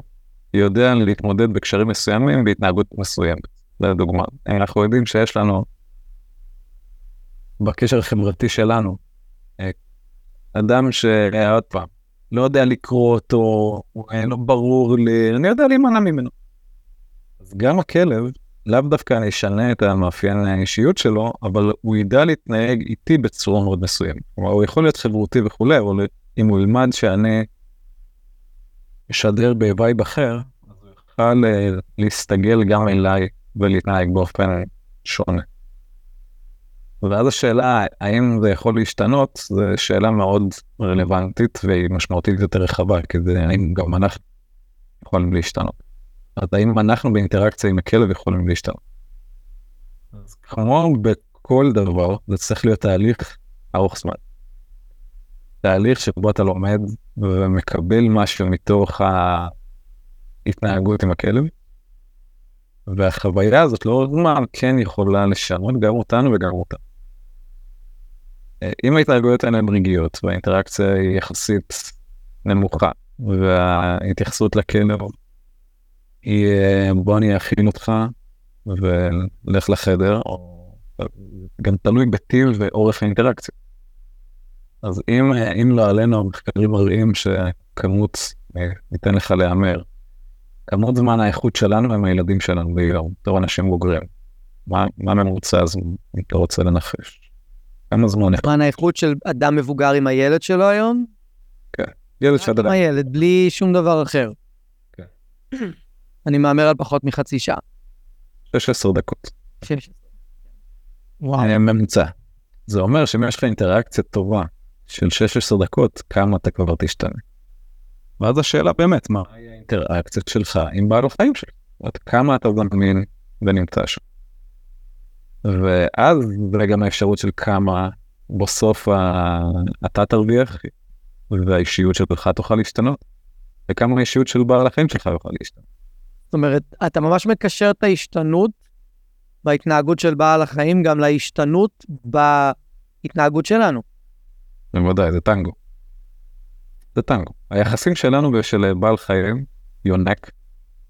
יודע להתמודד בקשרים מסוימים בהתנהגות מסוימת. לדוגמה, אנחנו יודעים שיש לנו בקשר החברתי שלנו אדם שעוד פעם לא יודע לקרוא אותו, הוא לא ברור לי, אני יודע להימנע ממנו. אז גם הכלב לאו דווקא ישנה את המאפיין האישיות שלו, אבל הוא ידע להתנהג איתי בצורה מאוד מסוימת. כלומר, הוא יכול להיות חברותי וכולי, אבל אם הוא ילמד שאני אשדר ב vibe אחר, אז הוא יוכל אה, להסתגל גם אליי ולהתנהג באופן שונה. ואז השאלה האם זה יכול להשתנות, זו שאלה מאוד רלוונטית והיא משמעותית יותר רחבה, כי זה האם גם אנחנו יכולים להשתנות. אז האם אנחנו באינטראקציה עם הכלב יכולים להשתנות. אז כמו בכל דבר, זה צריך להיות תהליך ארוך זמן. תהליך שבו אתה לומד ומקבל משהו מתוך ההתנהגות עם הכלב. והחוויה הזאת לאורך זמן כן יכולה לשנות גם אותנו וגם אותנו. אם ההתנהגויות האלה הן רגעיות והאינטראקציה היא יחסית נמוכה וההתייחסות לכלב היא בוא אני אכין אותך ולך לחדר, או גם תלוי בטיב ואורך האינטראקציה. אז אם, אם לא עלינו המחקרים מראים שכמות, ניתן לך להמר, כמות זמן האיכות שלנו הם הילדים שלנו ביום, בתור אנשים בוגרים. מה, מה ממוצע אז אם אתה רוצה לנחש? כמה זמן? זמן האיכות של אדם מבוגר עם הילד שלו היום? ילד רק שאתה עם. הילד, בלי שום דבר אחר. כן. אני מהמר על פחות מחצי שעה. 16 דקות. שש. אה, ממוצע. זה אומר שאם יש לך אינטראקציה טובה של 16 דקות, כמה אתה כבר תשתנה. ואז השאלה באמת, מה האינטראקציות שלך עם בעל החיים שלך? כמה אתה זמין ונמצא שם. ואז זה גם האפשרות של כמה בסוף ה... אתה תרוויח והאישיות שלך תוכל להשתנות, וכמה האישיות של בעל החיים שלך יוכל להשתנות. זאת אומרת, אתה ממש מקשר את ההשתנות בהתנהגות של בעל החיים גם להשתנות בהתנהגות שלנו. בוודאי, זה טנגו. זה טנגו. היחסים שלנו ושל בעל חיים, יונק,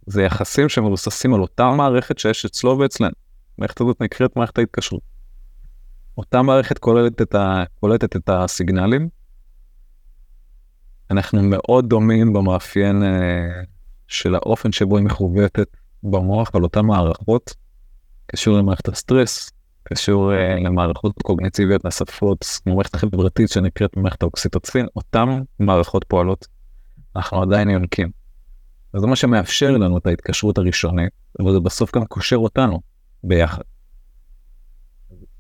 זה יחסים שמבוססים על אותה מערכת שיש אצלו ואצלנו. המערכת הזאת נקראת מערכת ההתקשרות. אותה מערכת כוללת את, ה... קולטת את הסיגנלים. אנחנו מאוד דומים במאפיין אה, של האופן שבו היא מכוותת במוח על אותן מערכות. קשור למערכת הסטרס, קשור אה, למערכות קוגניטיביות נוספות, כמו מערכת חברתית שנקראת מערכת האוקסיטוצין, אותן מערכות פועלות, אנחנו עדיין יונקים. וזה מה שמאפשר לנו את ההתקשרות הראשונית, אבל זה בסוף גם קושר אותנו ביחד.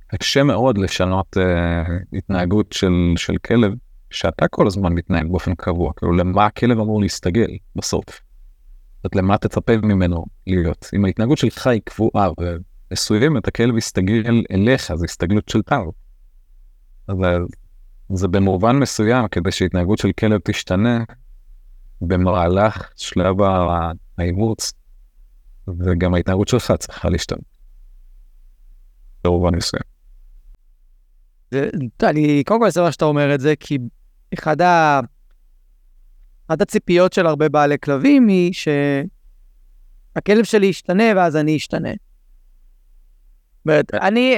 קשה מאוד לשנות uh, התנהגות של, של כלב, שאתה כל הזמן מתנהג באופן קבוע, כאילו למה הכלב אמור להסתגל בסוף. זאת למה תצפה ממנו להיות. אם ההתנהגות שלך היא קבועה ומסוימת, הכלב יסתגל אליך, זו הסתגלות של טאו. אבל זה במובן מסוים, כדי שהתנהגות של כלב תשתנה במהלך שלב האימוץ, וגם ההתנהגות שלך צריכה להשתנות. במובן מסוים. אני קודם כל אעשה מה שאתה אומר את זה, כי אחד, ה... אחת הציפיות של הרבה בעלי כלבים היא שהכלב שלי ישתנה ואז אני אשתנה. אומרת, אני,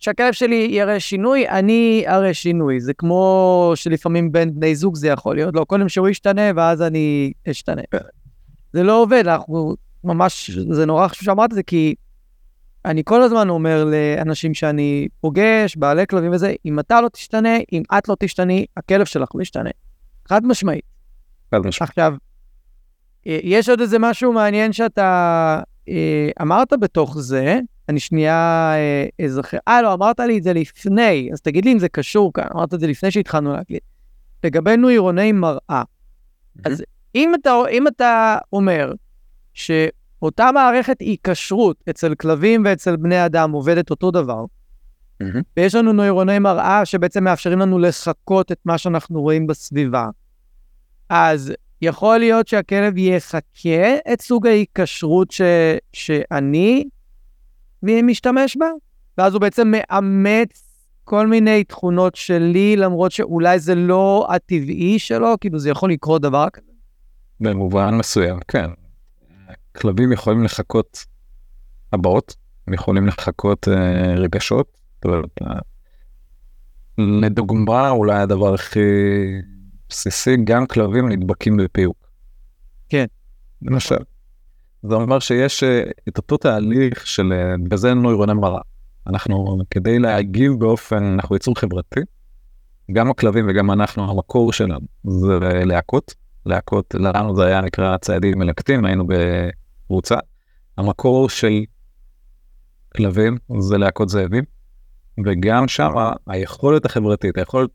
שהכלב שלי יראה שינוי, אני אראה שינוי. זה כמו שלפעמים בין בני זוג זה יכול להיות. לא, קודם שהוא ישתנה ואז אני אשתנה. זה לא עובד, אנחנו ממש, זה נורא חשוב שאמרת את זה, כי אני כל הזמן אומר לאנשים שאני פוגש, בעלי כלבים וזה, אם אתה לא תשתנה, אם את לא תשתני, הכלב שלך לא ישתנה. חד משמעית. חד משמעית. עכשיו, אה, יש עוד איזה משהו מעניין שאתה אה, אמרת בתוך זה, אני שנייה אה, אזכר. אה, לא, אמרת לי את זה לפני, אז תגיד לי אם זה קשור כאן, אמרת את זה לפני שהתחלנו להקליט. לגבי נוירוני מראה. אז אם אתה, אם אתה אומר שאותה מערכת היקשרות אצל כלבים ואצל בני אדם עובדת אותו דבר, מהמם. ויש לנו נוירוני מראה שבעצם מאפשרים לנו לחקות את מה שאנחנו רואים בסביבה. אז יכול להיות שהכלב יחקה את סוג ההיקשרות ש... שאני משתמש בה, ואז הוא בעצם מאמץ כל מיני תכונות שלי, למרות שאולי זה לא הטבעי שלו, כאילו זה יכול לקרות דבר כזה. במובן מסוים, כן. כלבים יכולים לחכות הבעות, הם יכולים לחכות אה, רגשות. זאת אומרת, אה, לדוגמה, אולי הדבר הכי בסיסי, גם כלבים נדבקים בפיוק. כן. למשל. זה אומר שיש אה, את אותו תהליך של, אה, בזה נוירוני מראה. אנחנו, כדי להגיב באופן, אנחנו יצור חברתי, גם הכלבים וגם אנחנו, המקור שלנו זה להכות. להכות, לנו זה היה נקרא ציידים מלקטים, היינו בקבוצה. המקור של כלבים זה להכות זאבים, וגם שם היכולת החברתית, היכולת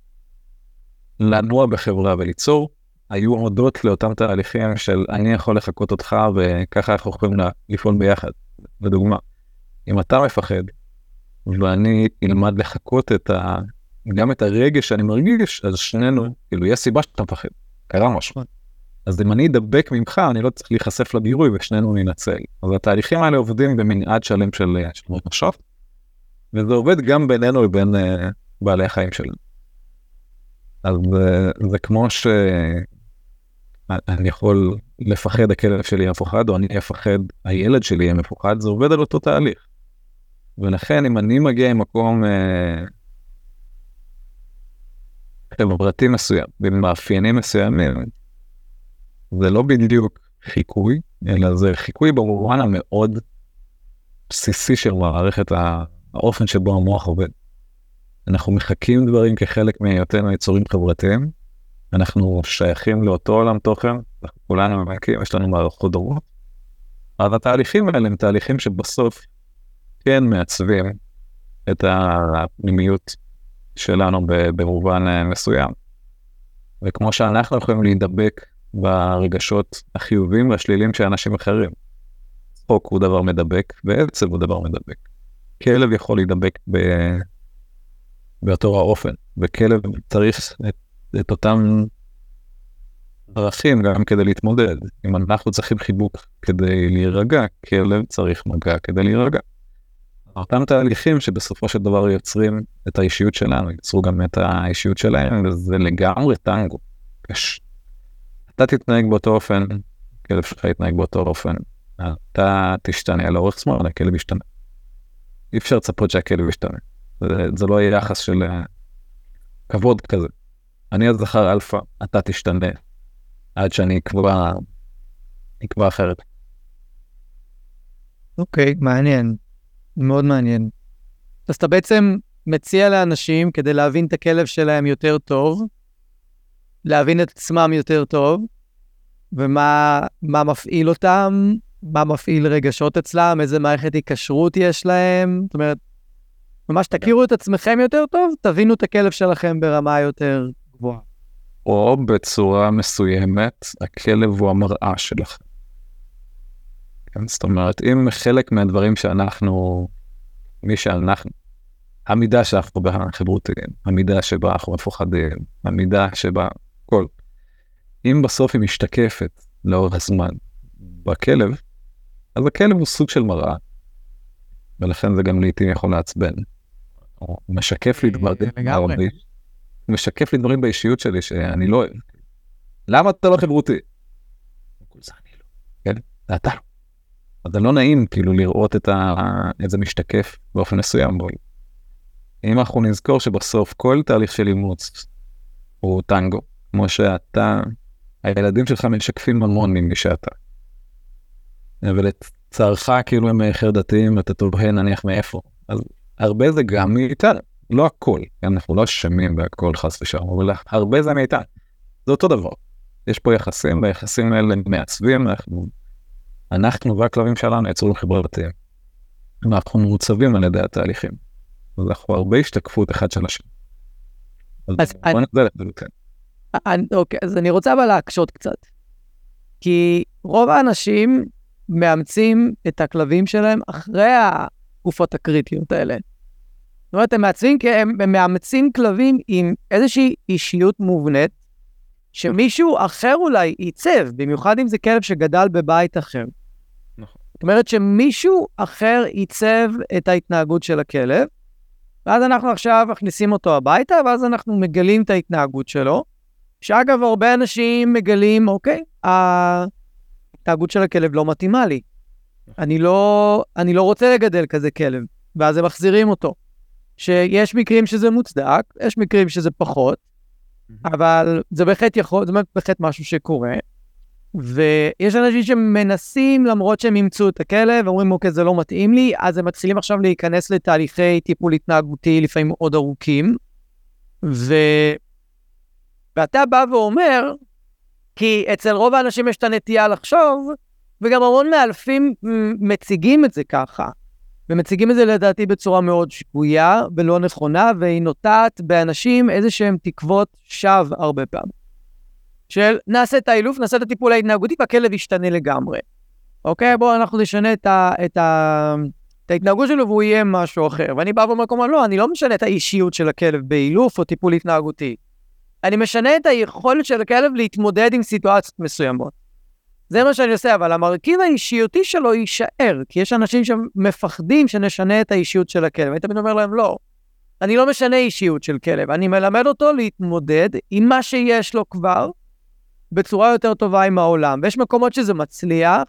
לנוע בחברה וליצור, היו הודות לאותם תהליכים של אני יכול לחקות אותך וככה אנחנו יכולים לפעול ביחד. לדוגמה, אם אתה מפחד ואני אלמד לחקות את ה... גם את הרגש שאני מרגיש, אז שנינו, כאילו, יש סיבה שאתה מפחד, קרה משהו. אז אם אני אדבק ממך, אני לא צריך להיחשף לגירוי ושנינו ננצל. אז התהליכים האלה עובדים במנעד שלם של אה, של רגשות, וזה עובד גם בינינו לבין uh, בעלי החיים שלנו. אז uh, זה כמו ש... אני יכול לפחד הכלב שלי יהיה מפוחד, או אני אפחד הילד שלי יהיה מפוחד, זה עובד על אותו תהליך. ולכן אם אני מגיע ממקום אה, חברתי מסוים, ועם מאפיינים מסוימים, זה לא בדיוק חיקוי, אלא זה חיקוי במובן המאוד בסיסי של מערכת האופן שבו המוח עובד. אנחנו מחקים דברים כחלק מהיותנו יצורים חברתיים, אנחנו שייכים לאותו עולם תוכן, אנחנו כולנו ממקים, יש לנו מערכות דומות. אז התהליכים האלה הם תהליכים שבסוף כן מעצבים את הפנימיות שלנו במובן מסוים. וכמו שאנחנו יכולים להידבק ברגשות החיוביים והשליליים של אנשים אחרים. צחוק הוא דבר מדבק ועצב הוא דבר מדבק. כלב יכול להידבק ב... באותו האופן, וכלב צריך את, את אותם דרכים גם כדי להתמודד. אם אנחנו צריכים חיבוק כדי להירגע, כלב צריך מגע כדי להירגע. אותם תהליכים שבסופו של דבר יוצרים את האישיות שלנו, יצרו גם את האישיות שלהם, וזה לגמרי טנגו. יש. אתה תתנהג באותו אופן, כלב שלך יתנהג באותו אופן. אתה תשתנה לאורך זמן, הכלב ישתנה. אי אפשר לצפות שהכלב ישתנה. זה, זה לא יהיה יחס של אה, כבוד כזה. אני הזכר אלפא, אתה תשתנה, עד שאני אקבע, אקבע אחרת. אוקיי, okay, מעניין. מאוד מעניין. אז אתה בעצם מציע לאנשים, כדי להבין את הכלב שלהם יותר טוב, להבין את עצמם יותר טוב, ומה מפעיל אותם, מה מפעיל רגשות אצלם, איזה מערכת היקשרות יש להם. זאת אומרת, ממש תכירו את עצמכם יותר טוב, תבינו את הכלב שלכם ברמה יותר גבוהה. או בצורה מסוימת, הכלב הוא המראה שלכם. כן, זאת אומרת, אם חלק מהדברים שאנחנו, מי שאנחנו, המידה שאנחנו בחברותיים, המידה שבה אנחנו מפוחדים, המידה שבה, כל. אם בסוף היא משתקפת לאורך הזמן בכלב, אז הכלב הוא סוג של מראה, ולכן זה גם לעיתים יכול לעצבן. הוא משקף לי דברים, לגמרי. הוא משקף לי דברים באישיות שלי שאני לא אוהב. למה אתה לא חברותי? כן, זה אתה. אז זה לא נעים כאילו לראות את, זה משתקף באופן מסוים. אם אנחנו נזכור שבסוף כל תהליך של אימוץ הוא טנגו, כמו שאתה, הילדים שלך משקפים המון ממי שאתה. ולצערך כאילו הם חרדתיים, אתה תוהה נניח מאיפה. אז הרבה זה גם מאיתנו, לא הכל, אנחנו לא אשמים בהכל חס ושלום, אבל הרבה זה מאיתנו. זה אותו דבר. יש פה יחסים, והיחסים האלה מעצבים, אנחנו, אנחנו והכלבים שלנו יצורים חברתיים. אנחנו מעוצבים על ידי התהליכים. אז אנחנו הרבה השתקפות אחד של השני. אז אני, אני, אוקיי, אז אני רוצה אבל להקשות קצת. כי רוב האנשים מאמצים את הכלבים שלהם אחרי התקופות הקריטיות האלה. זאת אומרת, הם מעצבים, הם, הם מאמצים כלבים עם איזושהי אישיות מובנית, שמישהו אחר אולי ייצב, במיוחד אם זה כלב שגדל בבית אחר. נכון. זאת אומרת שמישהו אחר ייצב את ההתנהגות של הכלב, ואז אנחנו עכשיו מכניסים אותו הביתה, ואז אנחנו מגלים את ההתנהגות שלו, שאגב, הרבה אנשים מגלים, אוקיי, ההתנהגות של הכלב לא מתאימה לי. אני לא, אני לא רוצה לגדל כזה כלב, ואז הם מחזירים אותו. שיש מקרים שזה מוצדק, יש מקרים שזה פחות, אבל זה בהחלט יכול, זה בהחלט משהו שקורה. ויש אנשים שמנסים, למרות שהם אימצו את הכלב, אומרים, אוקיי, זה לא מתאים לי, אז הם מתחילים עכשיו להיכנס לתהליכי טיפול התנהגותי, לפעמים מאוד ארוכים. ו... ואתה בא ואומר, כי אצל רוב האנשים יש את הנטייה לחשוב, וגם המון מאלפים מציגים את זה ככה. ומציגים את זה לדעתי בצורה מאוד שגויה ולא נכונה, והיא נוטעת באנשים איזה שהם תקוות שווא הרבה פעמים. של נעשה את האילוף, נעשה את הטיפול ההתנהגותי והכלב ישתנה לגמרי. אוקיי? בואו אנחנו נשנה את, ה, את, ה, את ההתנהגות שלו והוא יהיה משהו אחר. ואני בא ואומר, כלומר, לא, אני לא משנה את האישיות של הכלב באילוף או טיפול התנהגותי. אני משנה את היכולת של הכלב להתמודד עם סיטואציות מסוימות. זה מה שאני עושה, אבל המרכיב האישיותי שלו יישאר, כי יש אנשים שמפחדים שנשנה את האישיות של הכלב. אני תמיד אומר להם, לא, אני לא משנה אישיות של כלב, אני מלמד אותו להתמודד עם מה שיש לו כבר, בצורה יותר טובה עם העולם, ויש מקומות שזה מצליח,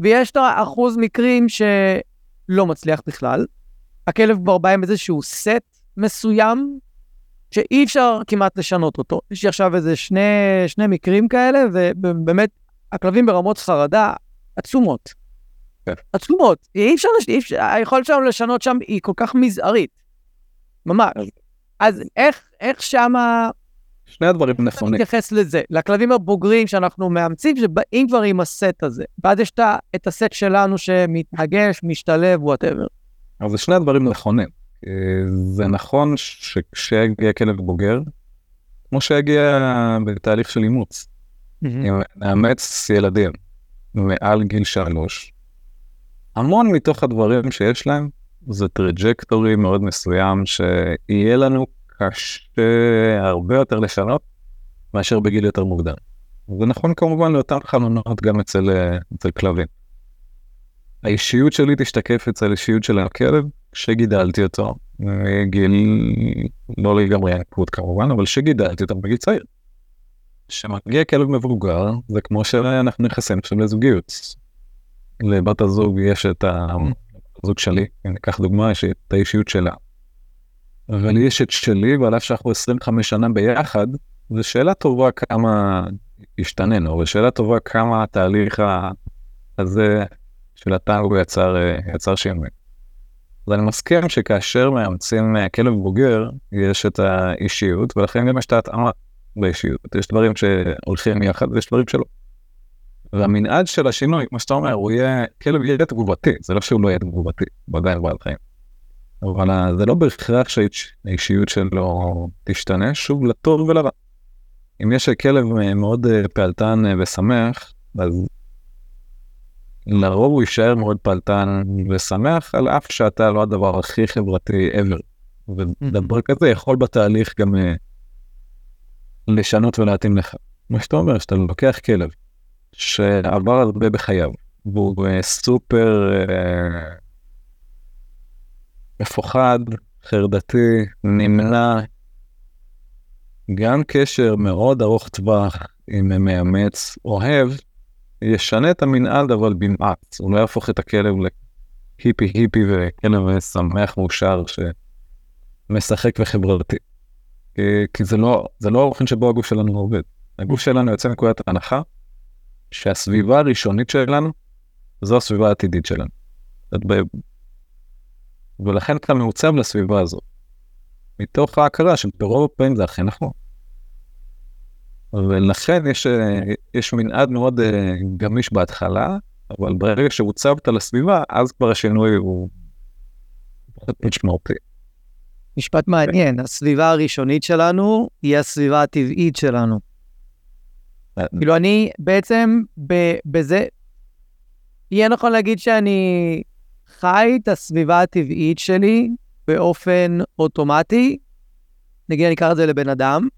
ויש את האחוז מקרים שלא מצליח בכלל. הכלב כבר בא עם איזשהו סט מסוים, שאי אפשר כמעט לשנות אותו. יש לי עכשיו איזה שני, שני מקרים כאלה, ובאמת, הכלבים ברמות חרדה עצומות. כן. עצומות. אי אפשר, אי אפשר, היכולת שלנו לשנות שם היא כל כך מזערית. ממש. אז איך, איך שמה שני הדברים נכונים. מתייחס לזה? לכלבים הבוגרים שאנחנו מאמצים, שבאים כבר עם הסט הזה. ואז יש את הסט שלנו שמתנגש, משתלב, whatever. אז זה שני הדברים נכונים. זה נכון שכשיגיע כלב בוגר, כמו שיגיע בתהליך של אימוץ, אם נאמץ ילדים מעל גיל שלוש, המון מתוך הדברים שיש להם זה trajectory מאוד מסוים שיהיה לנו קשה הרבה יותר לשנות מאשר בגיל יותר מוקדם. זה נכון כמובן לאותם חלונות גם אצל, אצל כלבים. האישיות שלי תשתקף אצל האישיות של הכלב כשגידלתי אותו, גיל לא לגמרי ינקות כמובן, אבל שגידלתי אותו בגיל צעיר. כשמגיע כלב מבוגר זה כמו שאנחנו נכנסים עכשיו לזוגיות. לבת הזוג יש את הזוג שלי, אם ניקח דוגמה, יש את האישיות שלה. אבל יש את שלי, ועל אף שאנחנו 25 שנה ביחד, זו שאלה טובה כמה השתננו, ושאלה טובה כמה התהליך הזה של הטנגו יצר, אה, יצר שינוי. אז אני מסכים שכאשר מאמצים אה, כלב בוגר, יש את האישיות, ולכן גם יש את ההתאמה באישיות. יש דברים שהולכים יחד ויש דברים שלא. והמנעד של השינוי, כמו שאתה אומר, הוא יהיה, כלב יהיה תגובתי, זה לא שהוא לא יהיה תגובתי, הוא עדיין בעל חיים. אבל אה, זה לא בהכרח שהאישיות שלו תשתנה, שוב, לטוב ולרע. אם יש כלב מאוד פעלתן ושמח, אז לרוב הוא יישאר מאוד פעלתן ושמח, על אף שאתה לא הדבר הכי חברתי ever. ודבר כזה יכול בתהליך גם אה, לשנות ולהתאים לך. מה שאתה אומר, שאתה לוקח כלב שעבר הרבה בחייו, והוא אה, סופר אה, מפוחד, חרדתי, נמנע, גם קשר מאוד ארוך טווח עם מאמץ אוהב, ישנה את המנעד אבל במעט, הוא לא יהפוך את הכלב להיפי היפי וכלב שמח מאושר שמשחק וחברתי. כי, כי זה לא, זה לא האופן שבו הגוף שלנו עובד. הגוף שלנו יוצא מנקודת ההנחה שהסביבה הראשונית שלנו זו הסביבה העתידית שלנו. ולכן אתה מעוצב לסביבה הזאת. מתוך ההכרה שברוב הפעמים זה אכן נכון. ולכן יש, אה, יש מנעד מאוד אה, גמיש בהתחלה, אבל ברגע שהוצבת לסביבה, אז כבר השינוי הוא משמעותי. משפט מעניין, הסביבה הראשונית שלנו היא הסביבה הטבעית שלנו. כאילו אני בעצם בזה, יהיה נכון להגיד שאני חי את הסביבה הטבעית שלי באופן אוטומטי, נגיד אני אקח את זה לבן אדם,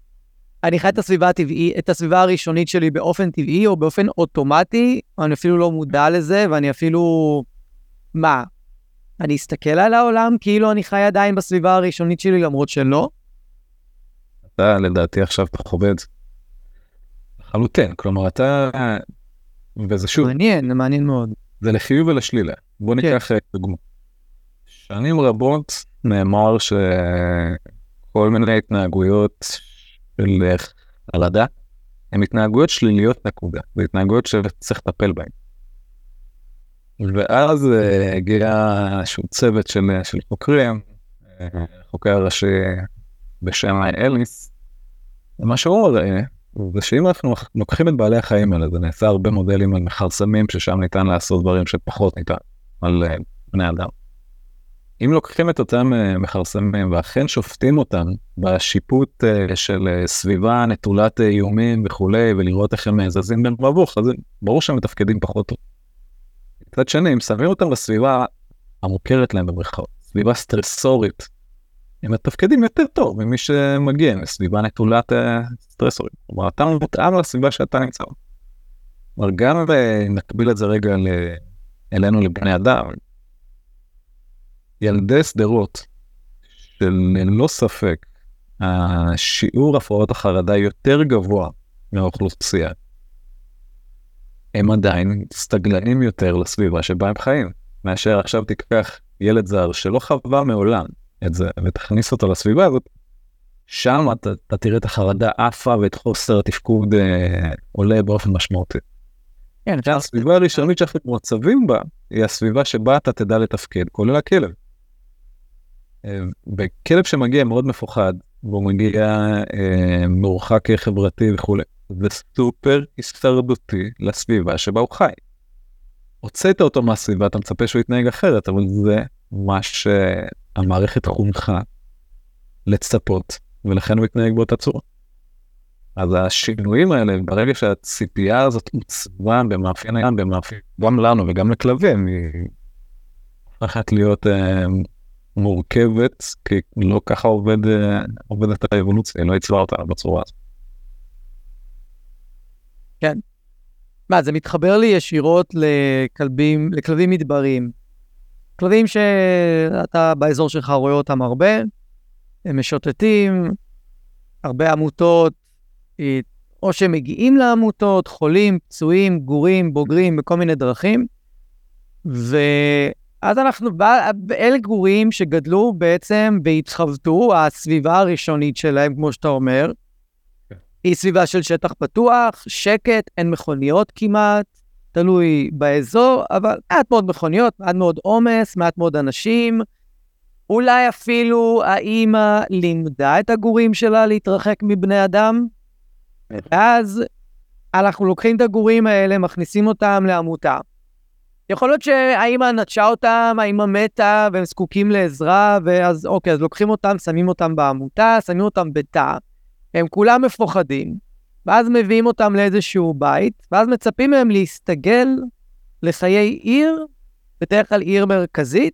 אני חי את הסביבה הטבעית, את הסביבה הראשונית שלי באופן טבעי או באופן אוטומטי, אני אפילו לא מודע לזה, ואני אפילו... מה? אני אסתכל על העולם כאילו אני חי עדיין בסביבה הראשונית שלי למרות שלא? אתה לדעתי עכשיו אתה חווה את זה. לחלוטין, כלומר אתה, וזה שוב, מעניין, מעניין מאוד. זה לחיוב ולשלילה. בוא ניקח אה, דוגמה. שנים רבות נאמר שכל מיני התנהגויות של אה, חרדה הן התנהגויות שליליות נקודה, זה התנהגויות שצריך לטפל בהן. ואז אה, הגיע איזשהו צוות של, של חוקרים, אה, חוקר ראשי בשם אליס, ומה שהוא מראה זה שאם אנחנו לוקחים את בעלי החיים האלה, זה נעשה הרבה מודלים על מכרסמים ששם ניתן לעשות דברים שפחות ניתן על בני אדם. אם לוקחים את אותם uh, מכרסמים ואכן שופטים אותם בשיפוט uh, של uh, סביבה נטולת איומים וכולי, ולראות איך הם זזים בין מבוך, אז ברור שהם מתפקדים פחות טוב. מצד שני, אם שמים אותם בסביבה המוכרת להם בבריכות, סביבה סטרסורית, הם מתפקדים יותר טוב ממי שמגיע לסביבה נטולת סטרסורים. כלומר, אתה מותאם לסביבה שאתה נמצא. כלומר, גם נקביל את זה רגע. אלינו לבני אדם. ילדי שדרות, שללא ספק, השיעור הפרעות החרדה יותר גבוה מהאוכלוסייה, הם עדיין סטגלנים יותר לסביבה שבה הם חיים, מאשר עכשיו תיקח ילד זר שלא חווה מעולם את זה ותכניס אותו לסביבה הזאת, שם אתה, אתה תראה את החרדה עפה ואת חוסר התפקוד אה, עולה באופן משמעותי. כן. הסביבה הראשונית שאנחנו מוצבים בה היא הסביבה שבה אתה תדע לתפקד, כולל הכלב. בכלב שמגיע מאוד מפוחד, והוא מגיע אה, מורחק חברתי וכולי, זה סופר הישרדותי לסביבה שבה הוא חי. הוצאת אותו מהסביבה, אתה מצפה שהוא יתנהג אחרת, אבל זה מה שהמערכת חונכה לצפות, ולכן הוא יתנהג באותה צורה. אז השינויים האלה, ברגע שהציפייה הזאת עוצבה במאפיין העניין, במאפיין, גם לנו וגם לכלבים, היא הופכת להיות אה, מורכבת, כי לא ככה עובד, אה, עובדת האבולוציה, לא עיצבה אותה בצורה הזאת. כן. מה, זה מתחבר לי ישירות לכלבים, לכלבים מדבריים. כלבים שאתה באזור שלך רואה אותם הרבה, הם משוטטים, הרבה עמותות, אה, או שהם מגיעים לעמותות, חולים, פצועים, גורים, בוגרים, בכל מיני דרכים. ואז אנחנו, אלה גורים שגדלו בעצם והתחבטו, הסביבה הראשונית שלהם, כמו שאתה אומר, כן. היא סביבה של שטח פתוח, שקט, אין מכוניות כמעט, תלוי באזור, אבל מעט מאוד מכוניות, מעט מאוד עומס, מעט מאוד אנשים. אולי אפילו האימא לימדה את הגורים שלה להתרחק מבני אדם, ואז אנחנו לוקחים את הגורים האלה, מכניסים אותם לעמותה. יכול להיות שהאימא נטשה אותם, האימא מתה, והם זקוקים לעזרה, ואז אוקיי, אז לוקחים אותם, שמים אותם בעמותה, שמים אותם בתא, הם כולם מפוחדים, ואז מביאים אותם לאיזשהו בית, ואז מצפים מהם להסתגל לחיי עיר, בדרך כלל עיר מרכזית,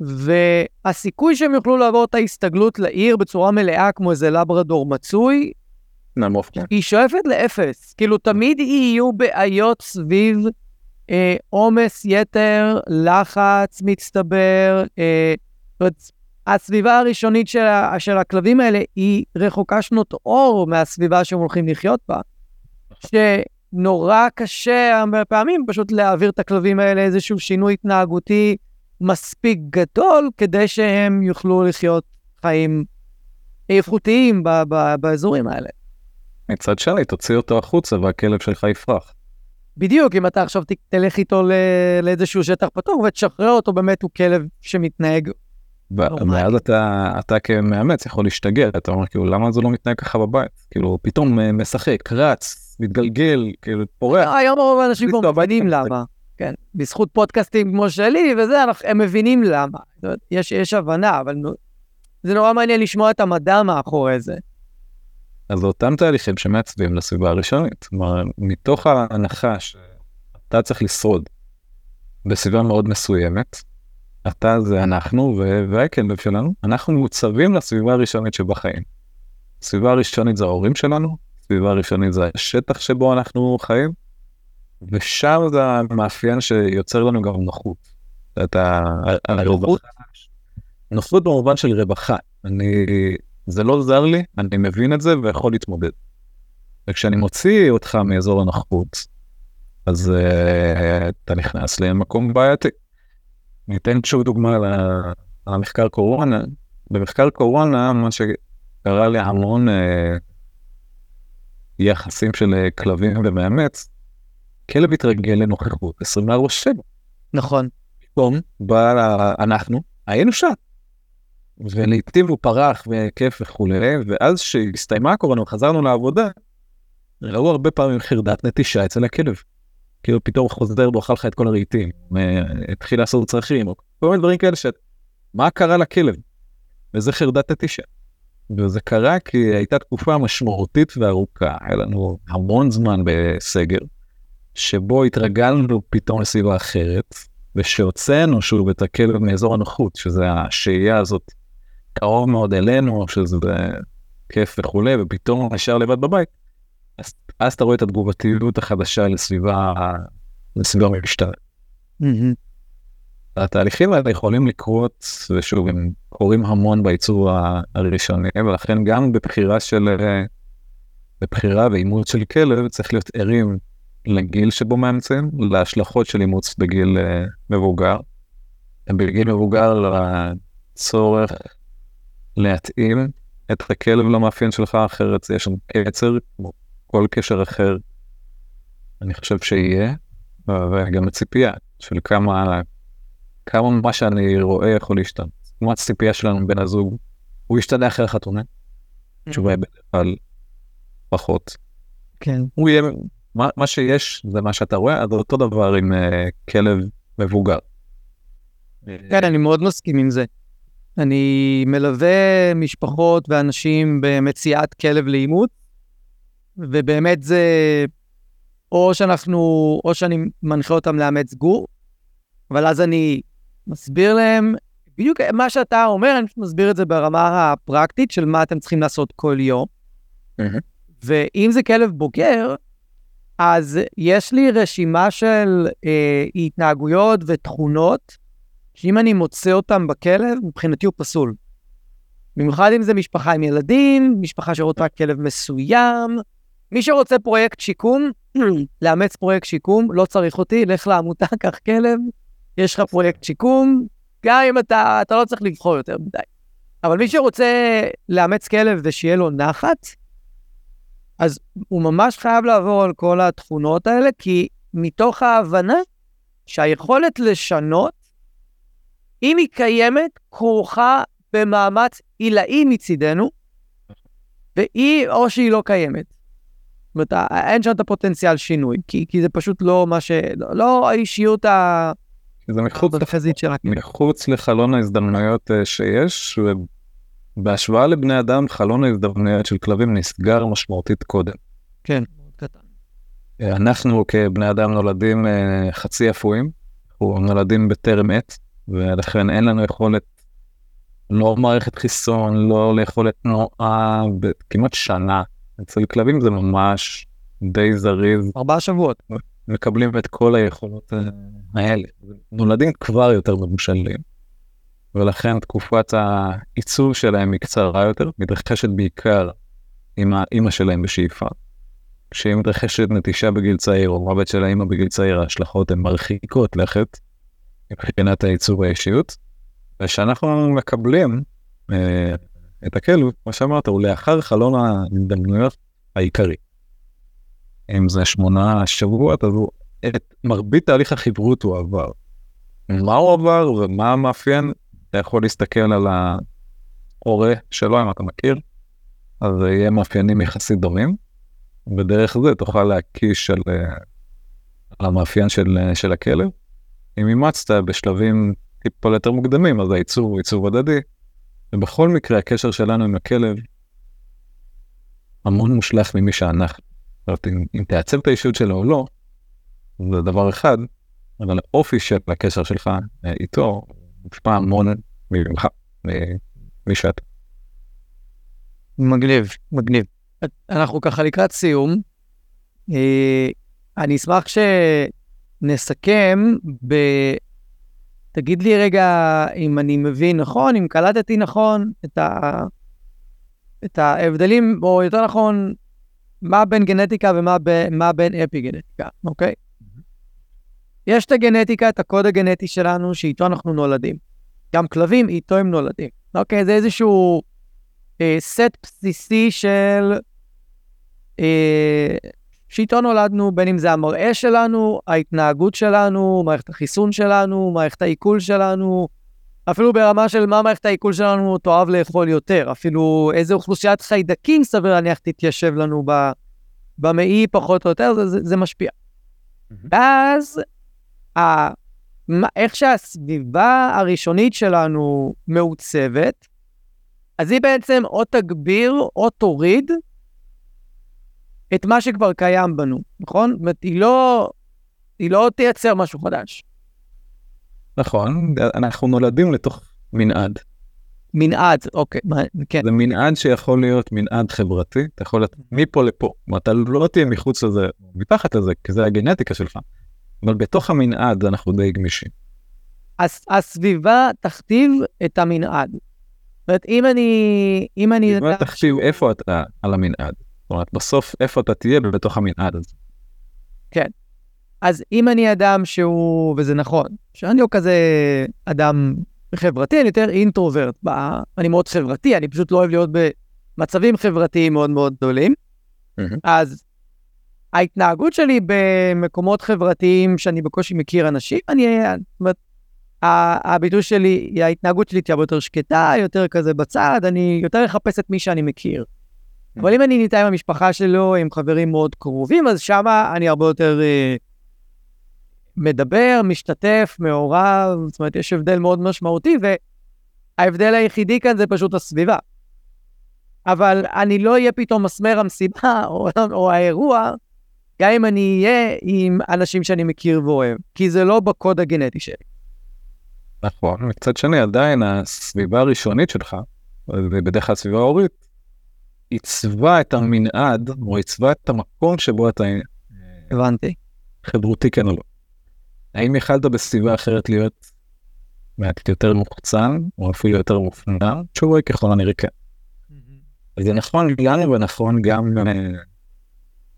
והסיכוי שהם יוכלו לעבור את ההסתגלות לעיר בצורה מלאה, כמו איזה לברדור מצוי, נמוך. כן. היא שואפת לאפס. כאילו, תמיד יהיו בעיות סביב עומס אה, יתר, לחץ מצטבר. אה, זאת אומרת, הסביבה הראשונית של, של הכלבים האלה היא רחוקה שנות אור מהסביבה שהם הולכים לחיות בה. שנורא קשה הרבה פעמים פשוט להעביר את הכלבים האלה איזשהו שינוי התנהגותי מספיק גדול כדי שהם יוכלו לחיות חיים איכותיים באזורים האלה. מצד שני, תוציא אותו החוצה והכלב שלך יפרח. בדיוק, אם אתה עכשיו תלך איתו לאיזשהו שטח פתוח ותשחרר אותו, באמת הוא כלב שמתנהג ואז אתה, אתה כמאמץ יכול להשתגע, אתה אומר כאילו למה זה לא מתנהג ככה בבית? כאילו פתאום אה, משחק, רץ, מתגלגל, כאילו פורח. היום רוב האנשים כבר מבינים למה. כן, בזכות פודקאסטים כמו שלי וזה, הם מבינים למה. יש הבנה, אבל זה נורא מעניין לשמוע את המדע מאחורי זה. אז אותם תהליכים שמעצבים לסביבה הראשונית. כלומר, מתוך ההנחה שאתה צריך לשרוד בסביבה מאוד מסוימת, אתה זה אנחנו והכלב שלנו, אנחנו מוצבים לסביבה הראשונית שבחיים. הסביבה הראשונית זה ההורים שלנו, הסביבה הראשונית זה השטח שבו אנחנו חיים, ושם זה המאפיין שיוצר לנו גם נוחות. את הרווחה. נוחות במובן של רווחה. אני זה לא זר לי, אני מבין את זה ויכול להתמודד. וכשאני מוציא אותך מאזור הנוחות, אז uh, אתה נכנס למקום בעייתי. אני אתן שוב דוגמה על, המחקר קורונה. במחקר קורונה, מה שקרה לי המון uh, יחסים של uh, כלבים ומאמץ, כלב התרגל לנוכחות 24/7. נכון. פתאום בא אנחנו, היינו שם. ולעיתים הוא פרח וכיף וכולי, ואז שהסתיימה הקורונה וחזרנו לעבודה, ראו הרבה פעמים חרדת נטישה אצל הכלב. כאילו פתאום חוזר ואוכל לך את כל הרהיטים, התחיל לעשות צרכים, או כל מיני דברים כאלה ש... מה קרה לכלב? וזה חרדת נטישה. וזה קרה כי הייתה תקופה משמעותית וארוכה, היה לנו המון זמן בסגר, שבו התרגלנו פתאום לסביבה אחרת, ושהוצאנו שוב את הכלב מאזור הנוחות, שזה השהייה הזאת קרוב מאוד אלינו, שזה כיף וכולי, ופתאום נשאר לבד בבית, אז, אז אתה רואה את התגובתיות החדשה לסביבה, לסביבה משתנה. Mm-hmm. התהליכים האלה יכולים לקרות, ושוב, הם קורים המון בייצור הראשוני, ולכן גם בבחירה של בבחירה ואימוץ של כלב צריך להיות ערים לגיל שבו מאמצים, להשלכות של אימוץ בגיל אה, מבוגר. בגיל מבוגר לצורך להתאים את הכלב למאפיין שלך, אחרת יש שם קצר, כמו כל קשר אחר, אני חושב שיהיה, וגם הציפייה של כמה, כמה מה שאני רואה יכול להשתנות. כמו הציפייה שלנו בין הזוג, הוא ישתנה אחרי החתונה, התשובה היא בדרך כלל פחות. כן. הוא יהיה, מה, מה שיש זה מה שאתה רואה, אז אותו דבר עם uh, כלב מבוגר. כן, אני מאוד מסכים עם זה. אני מלווה משפחות ואנשים במציאת כלב לאימוץ, ובאמת זה, או שאנחנו, או שאני מנחה אותם לאמץ גור, אבל אז אני מסביר להם בדיוק מה שאתה אומר, אני מסביר את זה ברמה הפרקטית של מה אתם צריכים לעשות כל יום. ואם זה כלב בוגר, אז יש לי רשימה של אה, התנהגויות ותכונות, שאם אני מוצא אותם בכלב, מבחינתי הוא פסול. במיוחד אם זה משפחה עם ילדים, משפחה שרוצה כלב מסוים. מי שרוצה פרויקט שיקום, לאמץ פרויקט שיקום, לא צריך אותי, לך לעמותה, קח כלב, יש לך פרויקט שיקום, גם אם אתה, אתה לא צריך לבחור יותר מדי. אבל מי שרוצה לאמץ כלב ושיהיה לו נחת, אז הוא ממש חייב לעבור על כל התכונות האלה, כי מתוך ההבנה שהיכולת לשנות, אם היא קיימת, כרוכה במאמץ עילאי מצידנו, והיא, או שהיא לא קיימת. זאת אומרת, אין שם את הפוטנציאל שינוי, כי, כי זה פשוט לא מה ש... לא, לא האישיות ה... זה מחוץ, של הכלב. מחוץ לחלון ההזדמנויות אה, שיש, ובהשוואה לבני אדם, חלון ההזדמנויות של כלבים נסגר משמעותית קודם. כן, מאוד קטן. אה, אנחנו כבני אדם נולדים אה, חצי אפויים, אנחנו נולדים בטרם עת, ולכן אין לנו יכולת, לא מערכת חיסון, לא ליכולת תנועה, כמעט שנה. אצל כלבים זה ממש די זריז. ארבעה שבועות. מקבלים את כל היכולות אה, האלה. נולדים כבר יותר מבושלים, ולכן תקופת העיצוב שלהם היא קצרה יותר, מתרחשת בעיקר עם האימא שלהם בשאיפה. כשהיא מתרחשת נטישה בגיל צעיר או מוות של האימא בגיל צעיר, ההשלכות הן מרחיקות לכת מבחינת העיצוב האישיות. וכשאנחנו מקבלים אה, את הכלב, כמו שאמרת, הוא לאחר חלון ההזדמנויות העיקרי. אם זה שמונה שבועות, אז הוא, את מרבית תהליך החברות הוא עבר. מה הוא עבר ומה המאפיין, אתה יכול להסתכל על ההורה שלו, אם אתה מכיר, אז יהיה מאפיינים יחסית דומים, ודרך זה תוכל להקיש על, על המאפיין של, של הכלב. אם אימצת בשלבים טיפה יותר מוקדמים, אז העיצוב הוא עיצוב הדדי, ובכל מקרה הקשר שלנו עם הכלב המון מושלך ממי שאנחנו. אומרת, אם, תעצב את האישיות שלו או לא, זה דבר אחד, אבל האופי של הקשר שלך אה, איתו מושפע המון ממך, מי שאתה. מגניב, מגניב. אנחנו ככה לקראת סיום. אה, אני אשמח שנסכם ב... תגיד לי רגע אם אני מבין נכון, אם קלטתי נכון את, ה... את ההבדלים, או יותר נכון, מה בין גנטיקה ומה ב, בין אפי גנטיקה, אוקיי? Mm-hmm. יש את הגנטיקה, את הקוד הגנטי שלנו, שאיתו אנחנו נולדים. גם כלבים, איתו הם נולדים. אוקיי? זה איזשהו אה, סט בסיסי של... אה, שאיתו נולדנו, בין אם זה המראה שלנו, ההתנהגות שלנו, מערכת החיסון שלנו, מערכת העיכול שלנו, אפילו ברמה של מה מערכת העיכול שלנו תאהב לאכול יותר, אפילו איזה אוכלוסיית חיידקים סביר להניח תתיישב לנו במעי פחות או יותר, זה, זה, זה משפיע. ואז, ה, איך שהסביבה הראשונית שלנו מעוצבת, אז היא בעצם או תגביר או תוריד את מה שכבר קיים בנו, נכון? זאת אומרת, היא לא, היא לא תייצר משהו חדש. נכון, אנחנו נולדים לתוך מנעד. מנעד, אוקיי, כן. זה מנעד שיכול להיות מנעד חברתי, אתה יכול להיות מפה לפה, אתה לא תהיה מחוץ לזה, מתחת לזה, כי זה הגנטיקה שלך, אבל בתוך המנעד אנחנו די גמישים. הס, הסביבה תכתיב את המנעד. זאת אומרת, אם אני... אם אני... הסביבה תכתיב איפה אתה על המנעד. זאת אומרת, בסוף איפה אתה תהיה בתוך המנעד הזה. אז אם אני אדם שהוא, וזה נכון, שאני לא כזה אדם חברתי, אני יותר אינטרוברט. ב- אני מאוד חברתי, אני פשוט לא אוהב להיות במצבים חברתיים מאוד מאוד גדולים. מהמם. אז ההתנהגות שלי במקומות חברתיים שאני בקושי מכיר אנשים, אני, זאת אומרת, הביטוי שלי, ההתנהגות שלי תהיה יותר שקטה, יותר כזה בצד, אני יותר אחפש את מי שאני מכיר. אבל אם אני נמצא עם המשפחה שלו, עם חברים מאוד קרובים, אז שמה אני הרבה יותר אה, מדבר, משתתף, מעורב, זאת אומרת, יש הבדל מאוד משמעותי, וההבדל היחידי כאן זה פשוט הסביבה. אבל אני לא אהיה פתאום מסמר המסיבה או, או האירוע, גם אם אני אהיה עם אנשים שאני מכיר ואוהב, כי זה לא בקוד הגנטי שלי. נכון, מצד שני עדיין הסביבה הראשונית שלך, ובדרך כלל סביבה הורית, עיצבה את המנעד, או עיצבה את המקום שבו אתה הבנתי. חברותי כן או לא. האם יכלת בסביבה אחרת להיות מעט יותר מוחצן, או אפילו יותר מופנם? התשובה היא ככל הנראה כן. אז זה נכון לנו ונכון גם אה,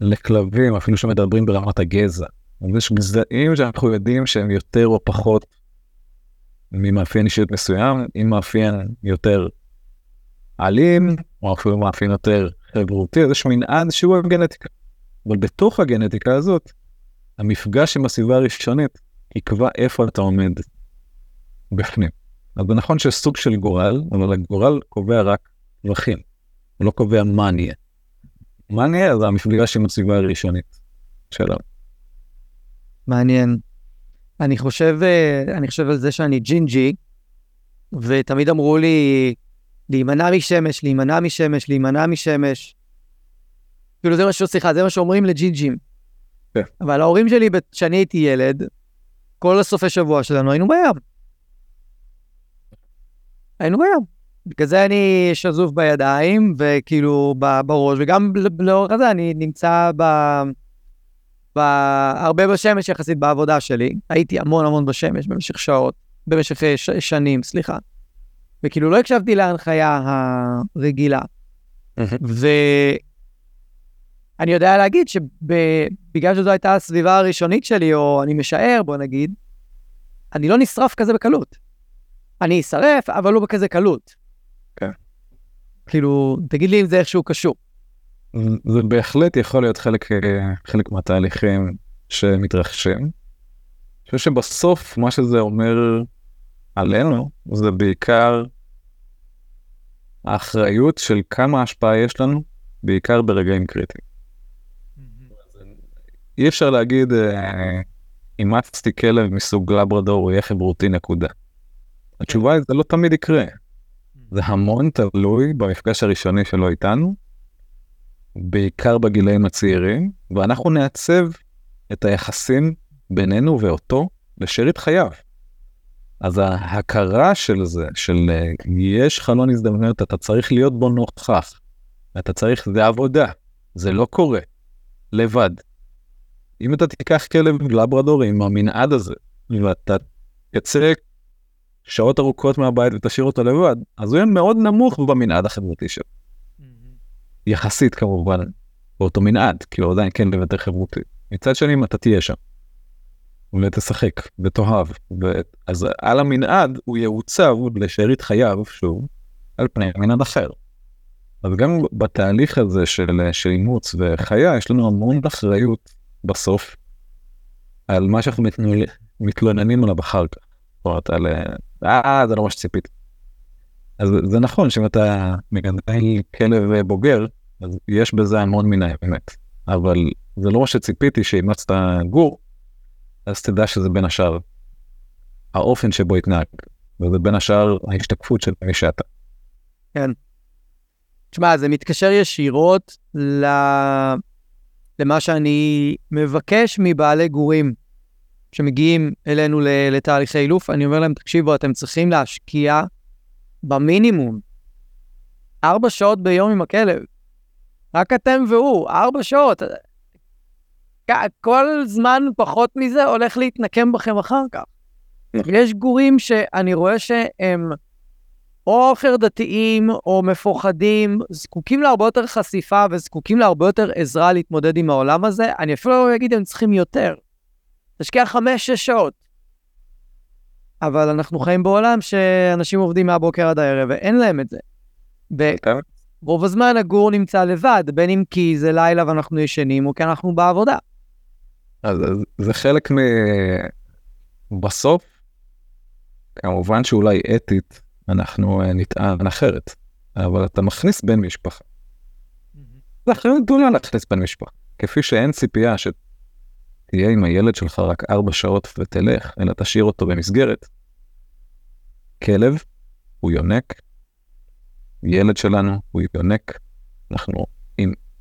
לכלבים, אפילו שמדברים ברמת הגזע. אז יש גזעים שאנחנו יודעים שהם יותר או פחות ממאפיין אישיות מסוים, עם מאפיין יותר אלים, או אפילו מאפיין יותר חברותי, אז יש מנעד שהוא הגנטיקה. אבל בתוך הגנטיקה הזאת, המפגש עם הסביבה הראשונית יקבע איפה אתה עומד בפנים. אז זה נכון שיש סוג של גורל, אבל הגורל קובע רק טווחים, הוא לא קובע מה נהיה. מה נהיה זה המפגש עם הסביבה הראשונית שלנו. מעניין. אני חושב, אה, אני חושב על זה שאני ג'ינג'י, ותמיד אמרו לי להימנע משמש, להימנע משמש, להימנע משמש. כאילו זה מה ש... סליחה, זה מה שאומרים לג'ינג'ים. כן. אבל ההורים שלי, כשאני הייתי ילד, כל הסופי שבוע שלנו היינו בים. היינו בים. בגלל זה אני שזוף בידיים, וכאילו בראש, וגם לאורך הזה אני נמצא ב... ב... הרבה בשמש יחסית בעבודה שלי. הייתי המון המון בשמש במשך שעות, במשך אה, ש... שנים, סליחה. וכאילו לא הקשבתי להנחיה הרגילה. ואני יודע להגיד שבגלל שזו הייתה הסביבה הראשונית שלי, או אני משער, בוא נגיד, אני לא נשרף כזה בקלות. אני אשרף, אבל לא בכזה קלות. כן. כאילו, תגיד לי אם זה איכשהו קשור. זה בהחלט יכול להיות חלק, אה, חלק מהתהליכים שמתרחשים. אני חושב שבסוף מה שזה אומר עלינו זה בעיקר האחריות של כמה השפעה יש לנו, בעיקר ברגעים קריטיים. אי אפשר להגיד, אה, אימצתי כלב מסוג לברדור, הוא יהיה חברותי נקודה. התשובה היא, זה לא תמיד יקרה. זה המון תלוי במפגש הראשוני שלו איתנו, בעיקר בגילאים הצעירים, ואנחנו נעצב את היחסים בינינו ואותו לשארית חייו. אז ההכרה של זה, של אה, יש חלון הזדמנויות, אתה צריך להיות בו נוכח. אתה צריך, זה עבודה, זה לא קורה, לבד. אם אתה תיקח כלב לברדור עם המנעד הזה, ואתה תצא שעות ארוכות מהבית ותשאיר אותו לבד, אז הוא יהיה מאוד נמוך במנעד החברתי שלו. יחסית כמובן, באותו מנעד, כאילו עדיין כן יותר חברותי. מצד שני, אתה תהיה שם, ותשחק, ותאהב, ו... אז על המנעד הוא יעוצב לשארית חייו, שוב, על פני מנעד אחר. אז גם בתהליך הזה של, של אימוץ וחיה, יש לנו המון אחריות בסוף על מה שאנחנו מתנול... מתלוננים עליו אחר כך. זאת אומרת, על אה, זה לא מה שציפיתי. אז זה נכון שאם אתה מגדל כלב בוגר, אז יש בזה המון מן האמת. אבל זה לא מה שציפיתי שאימצת גור, אז תדע שזה בין השאר האופן שבו התנהג, וזה בין השאר ההשתקפות של מי שאתה. כן. תשמע, זה מתקשר ישירות ל... למה שאני מבקש מבעלי גורים שמגיעים אלינו לתהליכי אילוף. אני אומר להם, תקשיבו, אתם צריכים להשקיע במינימום ארבע שעות ביום עם הכלב. רק אתם והוא, ארבע שעות. כל זמן פחות מזה הולך להתנקם בכם אחר כך. יש גורים שאני רואה שהם או חרדתיים או מפוחדים, זקוקים להרבה יותר חשיפה וזקוקים להרבה יותר עזרה להתמודד עם העולם הזה. אני אפילו לא אגיד הם צריכים יותר. תשקיע חמש-שש שעות. אבל אנחנו חיים בעולם שאנשים עובדים מהבוקר עד הערב ואין להם את זה. ורוב הזמן הגור נמצא לבד, בין אם כי זה לילה ואנחנו ישנים או כי אנחנו בעבודה. אז זה חלק מ... בסוף, כמובן שאולי אתית אנחנו אה, נטען אחרת, אבל אתה מכניס בן משפחה. זה אחרת גדולה להכניס בן משפחה. כפי שאין ציפייה שתהיה עם הילד שלך רק ארבע שעות ותלך, אלא תשאיר אותו במסגרת. כלב הוא יונק, ילד שלנו הוא יונק, אנחנו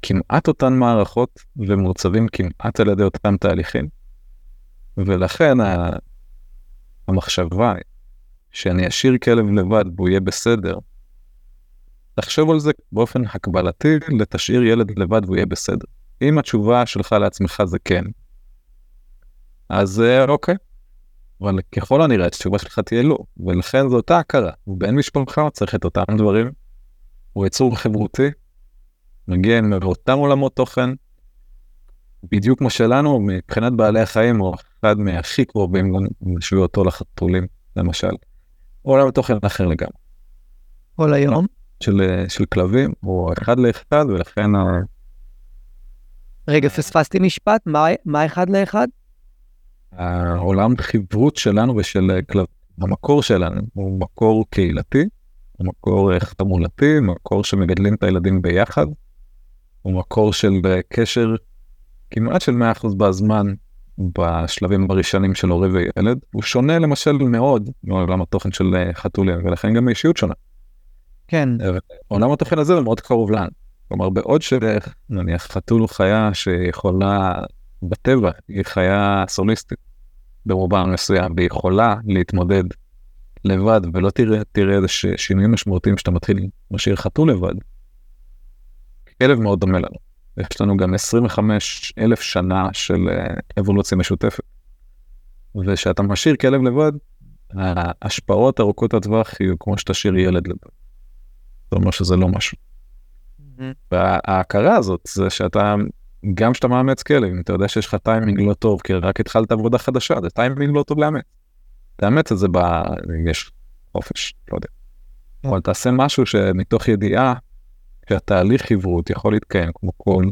כמעט אותן מערכות ומעוצבים כמעט על ידי אותם תהליכים. ולכן המחשבה שאני אשאיר כלב לבד והוא יהיה בסדר, תחשוב על זה באופן הקבלתי לתשאיר ילד לבד והוא יהיה בסדר. אם התשובה שלך לעצמך זה כן, אז אה, אוקיי. אבל ככל הנראה התשובה שלך תהיה לא, ולכן זו אותה הכרה. ובן משפחה צריך את אותם דברים, הוא יצור חברותי, מגיע מאותם עולמות תוכן, בדיוק כמו שלנו, מבחינת בעלי החיים הוא אחד מהכי קרובים, נשווה אותו לחתולים, למשל. עולם תוכן אחר לגמרי. כל היום? של, של כלבים, הוא אחד לאחד, ולכן... רגע, פספסתי משפט, מה, מה אחד לאחד? העולם חברות שלנו ושל כלב, המקור שלנו הוא מקור קהילתי, הוא מקור חמולתי, מקור שמגדלים את הילדים ביחד, הוא מקור של קשר כמעט של 100% בזמן בשלבים הראשונים של הורה וילד, הוא שונה למשל מאוד מעולם התוכן של אה, חתולים, ולכן גם האישיות שונה. כן. עולם התוכן הזה הוא מאוד קרוב לנו. כלומר, בעוד שנניח חתול הוא חיה שיכולה, בטבע, היא חיה סוליסטית במובן מסוים, והיא יכולה להתמודד לבד, ולא תראה, תראה איזה שינויים משמעותיים שאתה מתחיל, משאיר חתול לבד. כלב מאוד דומה לנו. יש לנו גם 25 אלף שנה של אה, אבולוציה משותפת. ושאתה משאיר כלב לבד, ההשפעות ארוכות הטווח יהיו כמו שתשאיר ילד לבד. זה אומר שזה לא משהו. וההכרה הזאת זה שאתה, גם כשאתה מאמץ כלב, אם אתה יודע שיש לך טיימינג לא טוב, כי רק התחלת עבודה חדשה, זה טיימינג לא טוב לאמץ. תאמץ את זה ב... יש חופש, לא יודע. אבל תעשה משהו שמתוך ידיעה שהתהליך חברות יכול להתקיים כמו כל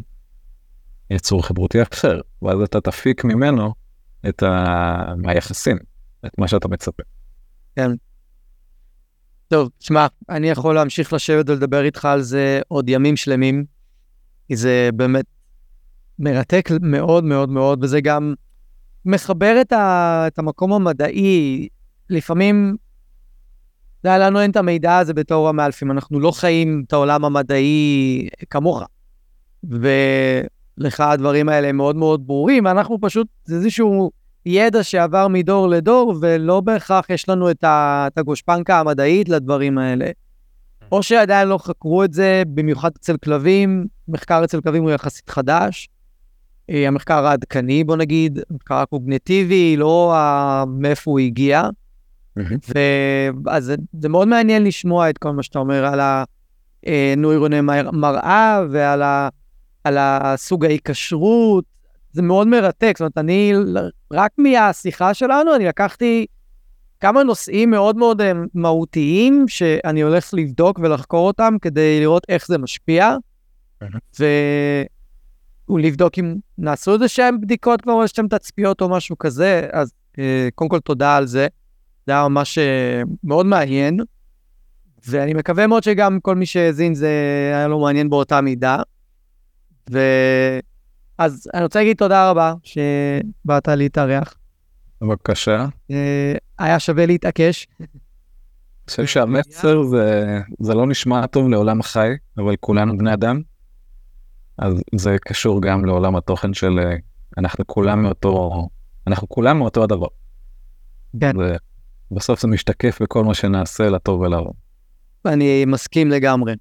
יצור חברותי אחר, ואז אתה תפיק ממנו את ה... מהיחסים, את מה שאתה מצפה. כן. טוב, שמע, אני יכול להמשיך לשבת ולדבר איתך על זה עוד ימים שלמים, כי זה באמת מרתק מאוד מאוד מאוד, וזה גם מחבר את, ה... את המקום המדעי. לפעמים זה, לנו אין את המידע הזה בתור המאלפים, אנחנו לא חיים את העולם המדעי כמוך. ולך הדברים האלה הם מאוד מאוד ברורים, ואנחנו פשוט, זה איזשהו ידע שעבר מדור לדור, ולא בהכרח יש לנו את, ה, את הגושפנקה המדעית לדברים האלה. או שעדיין לא חקרו את זה, במיוחד אצל כלבים, מחקר אצל כלבים הוא יחסית חדש. אה, המחקר העדכני, בוא נגיד, המחקר הקוגנטיבי, לא מאיפה הוא הגיע. ואז זה, מאוד מעניין לשמוע את כל מה שאתה אומר על הנוירוני מראה ועל ה, על הסוג ההיקשרות. זה מאוד מרתק, זאת אומרת, אני, רק מהשיחה שלנו, אני לקחתי כמה נושאים מאוד מאוד אה, מהותיים, שאני הולך לבדוק ולחקור אותם כדי לראות איך זה משפיע, ולבדוק אם נעשו איזה שהם בדיקות כבר, או שאתם תצפיות או משהו כזה, אז אה, קודם כל תודה על זה. זה היה ממש מאוד מעניין, ואני מקווה מאוד שגם כל מי שהאזין זה היה לו מעניין באותה מידה. ו... אז אני רוצה להגיד תודה רבה שבאת להתארח. בבקשה. אה, היה שווה להתעקש. אני חושב שהמסר זה, זה לא נשמע טוב לעולם החי, אבל כולנו בני אדם. אז זה קשור גם לעולם התוכן של אה, אנחנו כולם מאותו, אנחנו כולם מאותו הדבר. כן. זה, בסוף זה משתקף בכל מה שנעשה לטוב ולרע. אני מסכים לגמרי.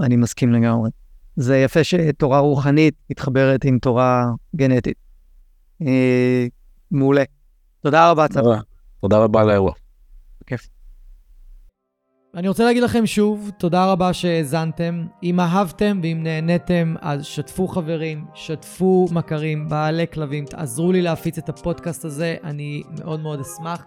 אני מסכים לגמרי. זה יפה שתורה רוחנית מתחברת עם תורה גנטית. אה, מעולה. תודה רבה, צבא. תודה רבה על האירוע. כיף. אני רוצה להגיד לכם שוב, תודה רבה שהאזנתם. אם אהבתם ואם נהניתם, אז שתפו חברים, שתפו מכרים, בעלי כלבים, תעזרו לי להפיץ את הפודקאסט הזה, אני מאוד מאוד אשמח.